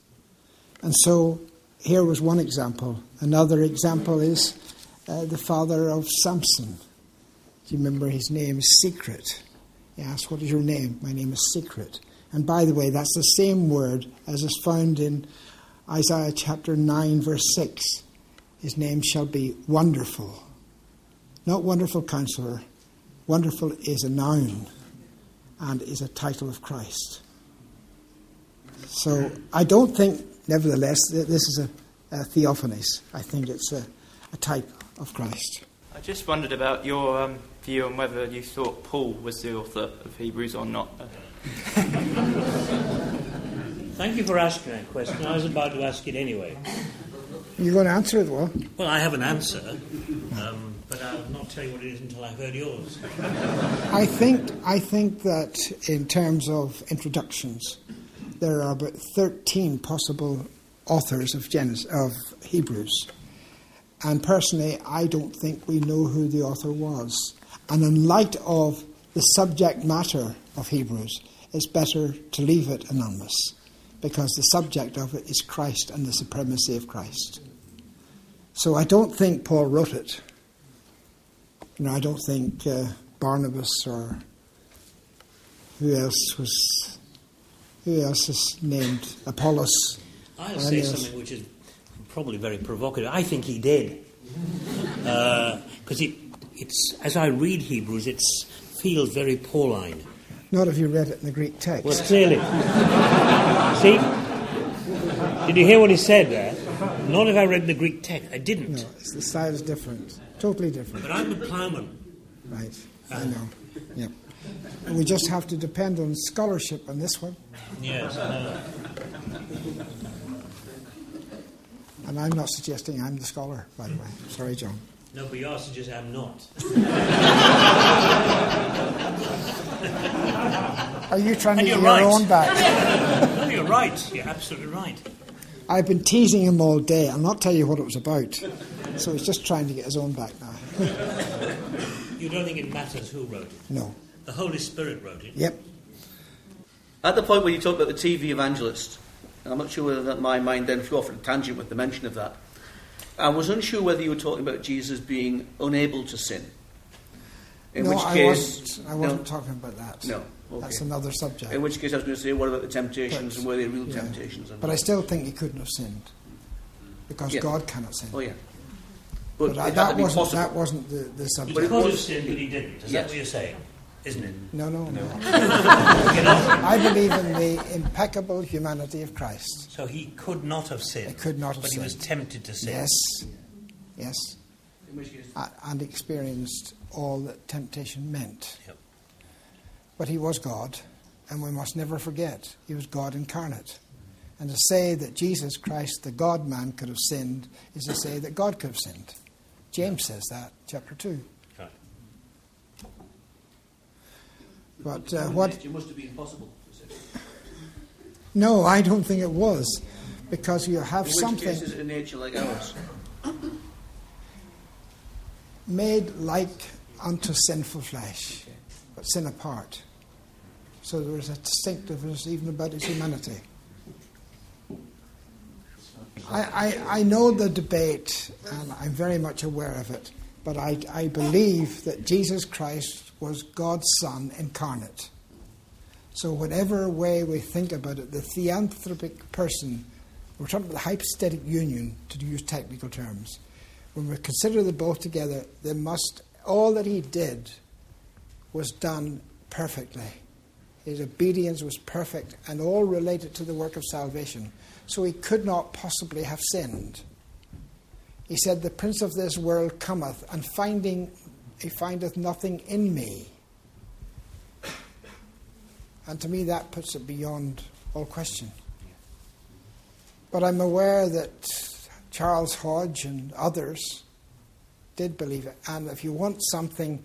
And so here was one example. Another example is uh, the father of Samson. Do you remember his name is Secret? He asked, What is your name? My name is Secret. And by the way, that's the same word as is found in Isaiah chapter 9, verse 6. His name shall be Wonderful. Not Wonderful Counselor. Wonderful is a noun and is a title of Christ. So I don't think, nevertheless, that this is a, a theophanies. I think it's a, a, type of Christ. I just wondered about your um, view on whether you thought Paul was the author of Hebrews or not. Thank you for asking that question. I was about to ask it anyway. You're going to answer it, well? Well, I have an answer, um, but I'll not tell you what it is until I've heard yours. I think, I think that in terms of introductions, there are about 13 possible authors of, Genesis, of Hebrews. And personally, I don't think we know who the author was. And in light of the subject matter of Hebrews, it's better to leave it anonymous because the subject of it is Christ and the supremacy of Christ. So I don't think Paul wrote it. You know, I don't think uh, Barnabas or who else was who else is named Apollos. I'll say something which is probably very provocative. I think he did, because uh, it, it's as I read Hebrews, it feels very Pauline. Not if you read it in the Greek text. Well, clearly. See? Did you hear what he said there? Not if I read the Greek text. I didn't. No, the style is different. Totally different. But I'm a ploughman. Right. I know. Yep. And we just have to depend on scholarship on this one. Yes, I. And I'm not suggesting I'm the scholar, by the way. Sorry, John. No, but you are suggesting I'm not. Are you trying and to get right. your own back? no, you're right. You're absolutely right. I've been teasing him all day. I'll not tell you what it was about. So he's just trying to get his own back now. you don't think it matters who wrote it? No. The Holy Spirit wrote it? Yep. At the point where you talk about the TV evangelist, and I'm not sure whether that my mind then flew off on a tangent with the mention of that, I was unsure whether you were talking about Jesus being unable to sin. In no, which I case, wasn't, I wasn't no, talking about that. No. Okay. That's another subject. In which case, I was going to say, what about the temptations But, and were they real yeah. temptations? But I still think he couldn't have sinned because Yeah. God cannot sin. Oh, yeah. But, But, I- that wasn't that wasn't the, the subject. But it could have was- sinned, but he didn't. Is Yes. that what you're saying? Isn't it? No, no, no. You know? I believe in the impeccable humanity of Christ. So he could not have sinned. He could not have But he was tempted to sin. Yes, yes, In which case, and experienced all that temptation meant. Yep. But he was God, and we must never forget he was God incarnate. And to say that Jesus Christ, the God man, could have sinned is to say that God could have sinned. James says that, chapter 2. Right. But uh, what It must have been possible. No, I don't think it was, because you have something case is it a nature like ours? made like unto sinful flesh, but sin apart. So there is a distinctiveness even about his humanity. I, I, I know the debate, and I'm very much aware of it, but I, I believe that Jesus Christ was God's Son incarnate. So, whatever way we think about it, the theanthropic person, we're talking about the hypostatic union, to use technical terms. When we consider them both together, they must, all that he did was done perfectly. His obedience was perfect and all related to the work of salvation. So he could not possibly have sinned. He said, The prince of this world cometh, and finding he findeth nothing in me. And to me, that puts it beyond all question. But I'm aware that Charles Hodge and others did believe it. And if you want something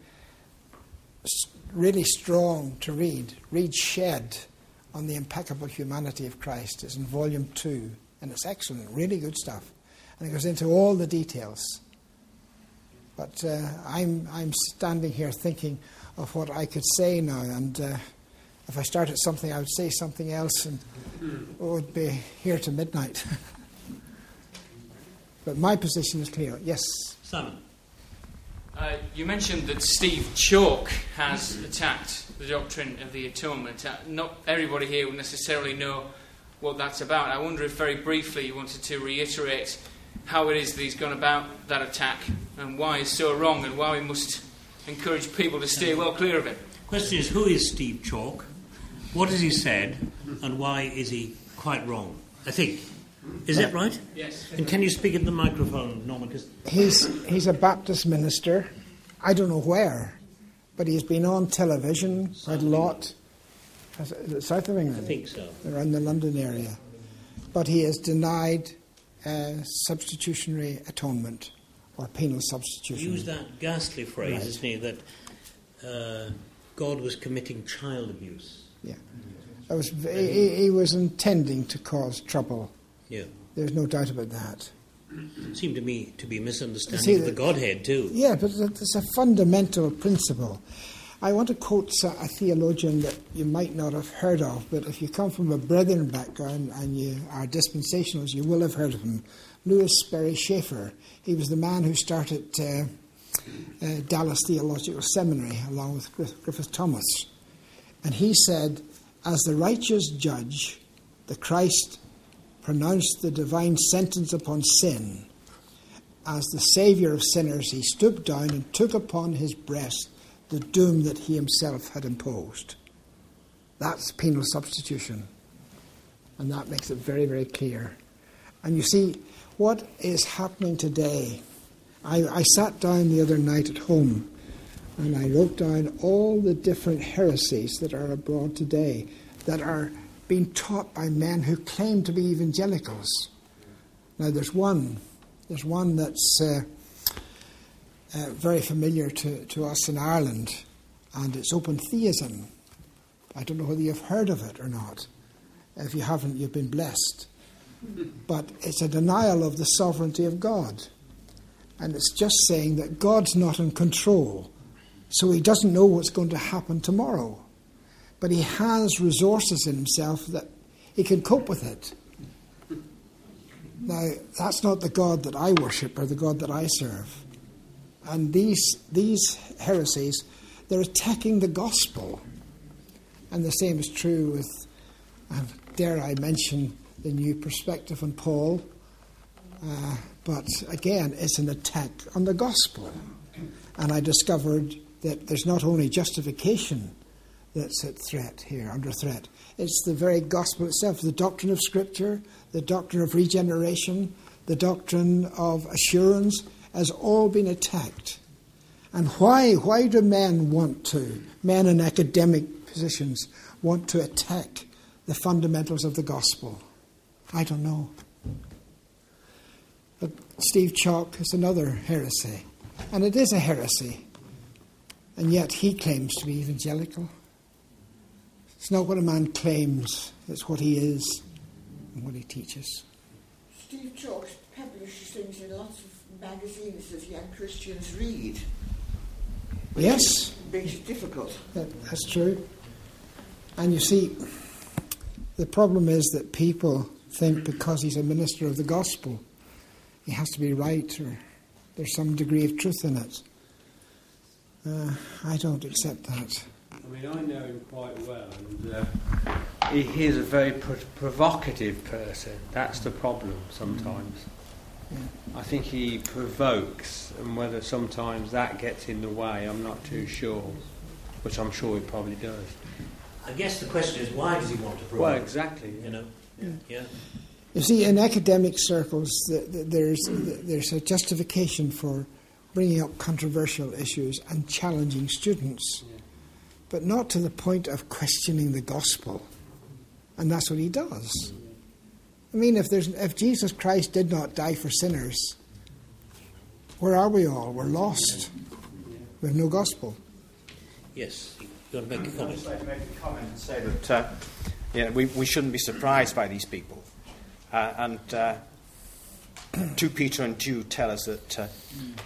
really strong to read, read Shedd on the impeccable humanity of Christ. It's in volume two, and it's excellent, really good stuff. And it goes into all the details. But uh, I'm, I'm standing here thinking of what I could say now, and uh, if I started something, I would say something else, and it would be here to midnight. But my position is clear. Yes. Simon. Uh, you mentioned that Steve Chalke has attacked the doctrine of the atonement. Uh, not everybody here will necessarily know what that's about. I wonder if, very briefly, you wanted to reiterate how it is that he's gone about that attack and why it's so wrong and why we must encourage people to stay well clear of it. Question is who is Steve Chalke? What has he said? And why is he quite wrong? I think. Is that right? Yes. And can you speak at the microphone, Norman? 'Cause He's, he's a Baptist minister. I don't know where, but he's been on television quite a lot. Is it South of England? I think so. Around the London area. But he has denied uh, substitutionary atonement or penal substitution. Use that ghastly phrase, Right. isn't he, that uh, God was committing child abuse. Yeah. Was, he, he was intending to cause trouble. Yeah. There's no doubt about that. Seemed to me to be misunderstanding See, of the the- Godhead, too. Yeah, but it's a fundamental principle. I want to quote a a theologian that you might not have heard of, but if you come from a Brethren background and you are dispensationals, you will have heard of him. Lewis Sperry Chafer. He was the man who started uh, uh, Dallas Theological Seminary along with Griff- Griffith Thomas. And he said, as the righteous judge, the Christ pronounced the divine sentence upon sin. As the Saviour of sinners, he stooped down and took upon his breast the doom that he himself had imposed. That's penal substitution. And that makes it very, very clear. And you see, what is happening today? I, I sat down the other night at home and I wrote down all the different heresies that are abroad today that are being taught by men who claim to be evangelicals. Now, there's one, there's one that's uh, uh, very familiar to, to us in Ireland, and it's open theism. I don't know whether you've heard of it or not. If you haven't, you've been blessed. But it's a denial of the sovereignty of God. And it's just saying that God's not in control. So he doesn't know what's going to happen tomorrow. But he has resources in himself that he can cope with it. Now, that's not the God that I worship or the God that I serve. And these, these heresies, they're attacking the gospel. And the same is true with, uh, dare I mention, the new perspective on Paul. Uh, but again, it's an attack on the gospel. And I discovered that there's not only justification that's at threat here, under threat, it's the very gospel itself, the doctrine of Scripture, the doctrine of regeneration, the doctrine of assurance has all been attacked. And why, why do men want to, men in academic positions, want to attack the fundamentals of the gospel? I don't know. But Steve Chalke is another heresy. And it is a heresy. And yet he claims to be evangelical. It's not what a man claims, it's what he is and what he teaches. Steve Chalke publishes things in lots of magazines that young Christians read. Yes, Makes it difficult. that, that's true. And you see, the problem is that people think because he's a minister of the gospel, he has to be right or there's some degree of truth in it. Uh, I don't accept that. I mean, I know him quite well, and uh, he, he is a very pro- provocative person. That's the problem sometimes. I think he provokes, and whether sometimes that gets in the way, I'm not too sure. Which I'm sure he probably does. I guess the question is why does he want to provoke? Well, exactly. You know? Yeah. You see, in academic circles, th- th- there's, there's a justification for bringing up controversial issues and challenging students, but not to the point of questioning the gospel. And that's what he does. I mean, if, there's, if Jesus Christ did not die for sinners, where are we all? We're lost. We have no gospel. Yes. You want to make a I'd comment? just like to make a comment and say that uh, you know, we, we shouldn't be surprised by these people. Uh, and uh, 2 Peter and Jude tell us that uh,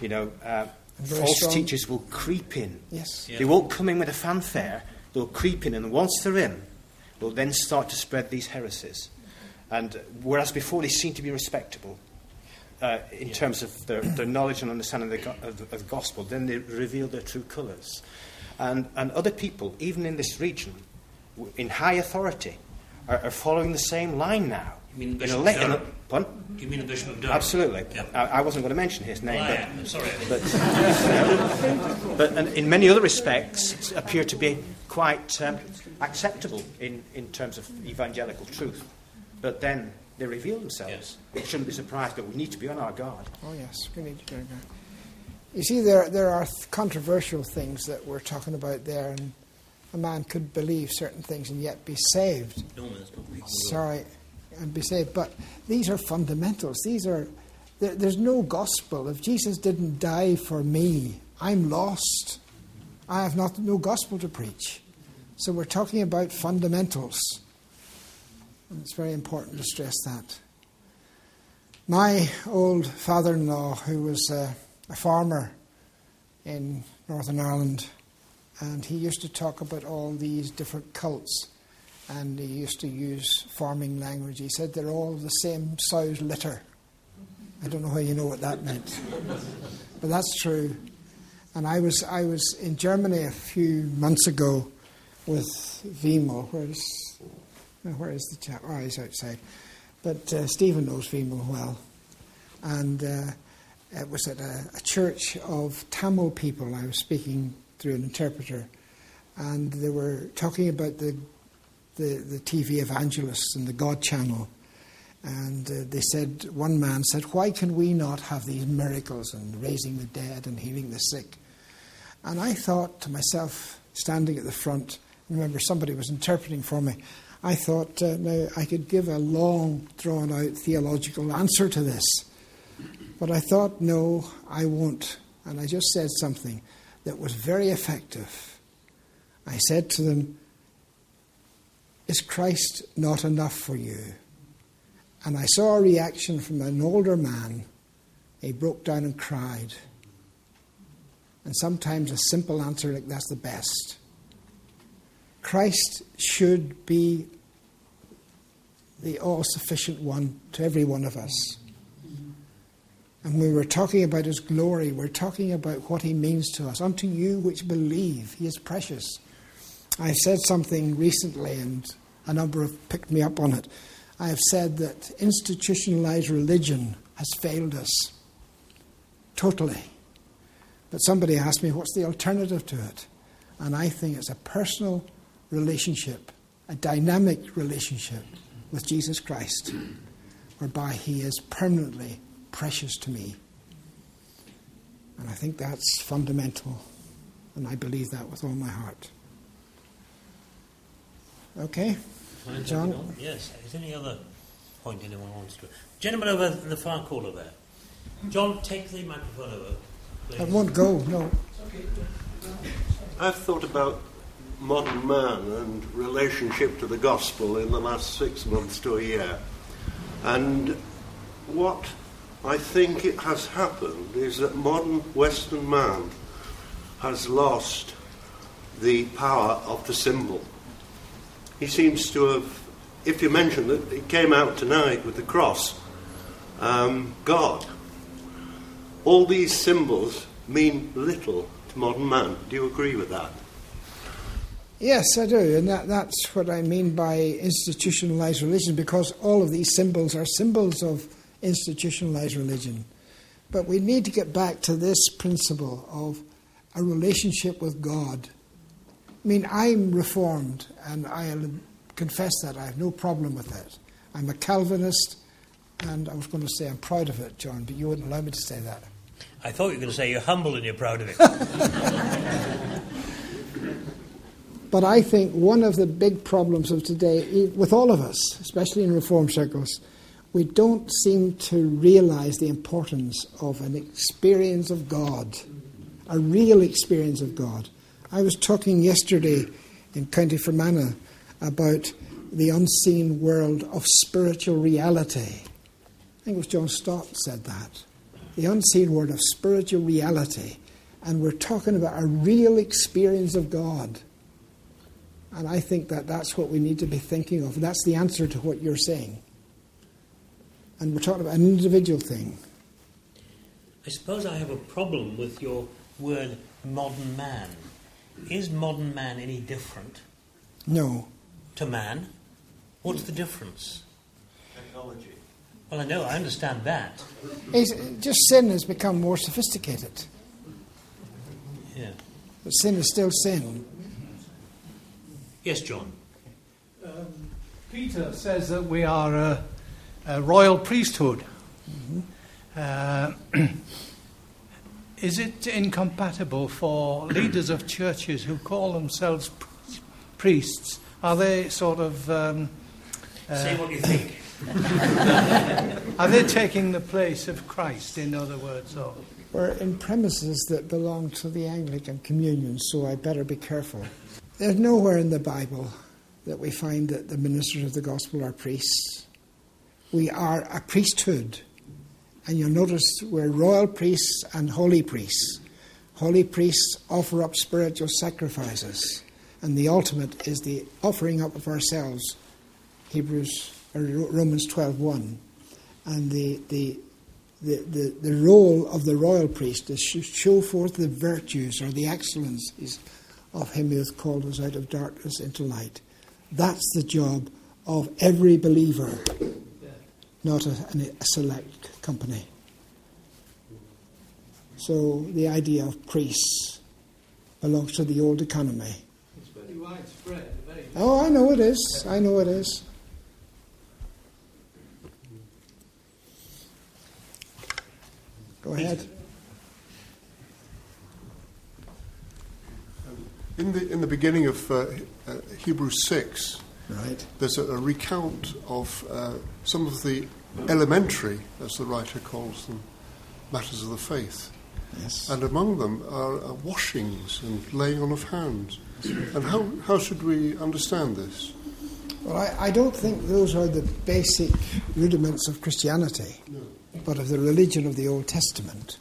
you know, uh, Very false strong. teachers will creep in. Yes. Yeah. They won't come in with a fanfare, they'll creep in, and once they're in, they'll then start to spread these heresies. And whereas before they seemed to be respectable, uh, in terms of their, their knowledge and understanding of the, go- of, of the gospel, then they reveal their true colours. And, and other people, even in this region, in high authority, are, are following the same line now. You mean In Bishop a le- in a- Do you mean the Bishop of Durham? Absolutely. Yeah. I, I wasn't going to mention his name, Well, I but, am. Sorry. but and in many other respects appear to be quite um, acceptable in, in terms of evangelical truth. But then they reveal themselves. We shouldn't be surprised, but we need to be on our guard. Oh, yes, we need to do that. You see, there, there are th- controversial things that we're talking about there, and a man could believe certain things and yet be saved. No, there's no people. Sorry, and be saved. But these are fundamentals. These are, there, there's no gospel. If Jesus didn't die for me, I'm lost. I have not, no gospel to preach. So we're talking about fundamentals. And it's very important to stress that. My old father in law, who was a, a farmer in Northern Ireland, and he used to talk about all these different cults, and he used to use farming language. He said they're all the same sow's litter. I don't know how you know what that meant, but that's true. And I was I was in Germany a few months ago with Vimo. Where's where is the chap? Oh, he's outside. But uh, Stephen knows Vimo well, and uh, it was at a, a church of Tamil people. I was speaking through an interpreter, and they were talking about the the, the TV evangelists and the God channel. And uh, they said, one man said, Why can we not have these miracles and raising the dead and healing the sick? And I thought to myself, standing at the front, I remember somebody was interpreting for me, I thought, uh, now I could give a long, drawn out theological answer to this. But I thought, no, I won't. And I just said something that was very effective. I said to them, Is Christ not enough for you? And I saw a reaction from an older man. He broke down and cried. And sometimes a simple answer like that's the best. Christ should be the all sufficient one to every one of us. And when we're talking about his glory, we're talking about what he means to us. Unto you which believe, he is precious. I said something recently, and a number have picked me up on it. I have said that institutionalized religion has failed us totally. But somebody asked me, what's the alternative to it? And I think it's a personal relationship, a dynamic relationship with Jesus Christ, whereby he is permanently precious to me. And I think that's fundamental, and I believe that with all my heart. Okay? Fine, John? on. Yes. Is there any other point anyone wants to? Gentleman over in the far corner there. John, take the microphone over. Please. I won't go, no. I've thought about modern man and relationship to the gospel in the last six months to a year. And what I think it has happened is that modern Western man has lost the power of the symbol. He seems to have, if you mention that it came out tonight with the cross, um, God. All these symbols mean little to modern man. Do you agree with that? Yes, I do, and that, that's what I mean by institutionalized religion, because all of these symbols are symbols of institutionalized religion. But we need to get back to this principle of a relationship with God. I mean, I'm reformed, and I'll confess that I have no problem with that. I'm a Calvinist, and I was going to say I'm proud of it, John, but you wouldn't allow me to say that. I thought you were going to say you're humble and you're proud of it. But I think one of the big problems of today, with all of us, especially in reform circles, we don't seem to realize the importance of an experience of God, a real experience of God. I was talking yesterday in County Fermanagh about the unseen world of spiritual reality. I think it was John Stott said that. The unseen world of spiritual reality. And we're talking about a real experience of God. And I think that that's what we need to be thinking of. That's the answer to what you're saying. And we're talking about an individual thing. I suppose I have a problem with your word modern man. Is modern man any different No. to man? What's the difference? Technology. Well, I know, I understand that. It's, just sin has become more sophisticated. Yeah. But sin is still sin. Yes, John. Peter says that we are a, a royal priesthood. Uh, is it incompatible for leaders of churches who call themselves priests? Are they sort of. Um, uh, Say what you think. are they taking the place of Christ, in other words? Or? We're in premises that belong to the Anglican Communion, so I better be careful. There's nowhere in the Bible that we find that the ministers of the gospel are priests. We are a priesthood. And you'll notice we're royal priests and holy priests. Holy priests offer up spiritual sacrifices, and the ultimate is the offering up of ourselves. Hebrews or Romans 12:1, and the the the, the, the role of the royal priest is to show forth the virtues or the excellencies of him who hath called us out of darkness into light. That's the job of every believer, not a, a select company. So the idea of priests belongs to the old economy. It's very widespread. Very Oh, I know it is. I know it is. Go ahead. In the, in the beginning of uh, uh, Hebrews 6, Right. there's a, a recount of uh, some of the elementary, as the writer calls them, matters of the faith. Yes. And among them are uh, washings and laying on of hands. And how, how should we understand this? Well, I, I don't think those are the basic rudiments of Christianity, but of the religion of the Old Testament.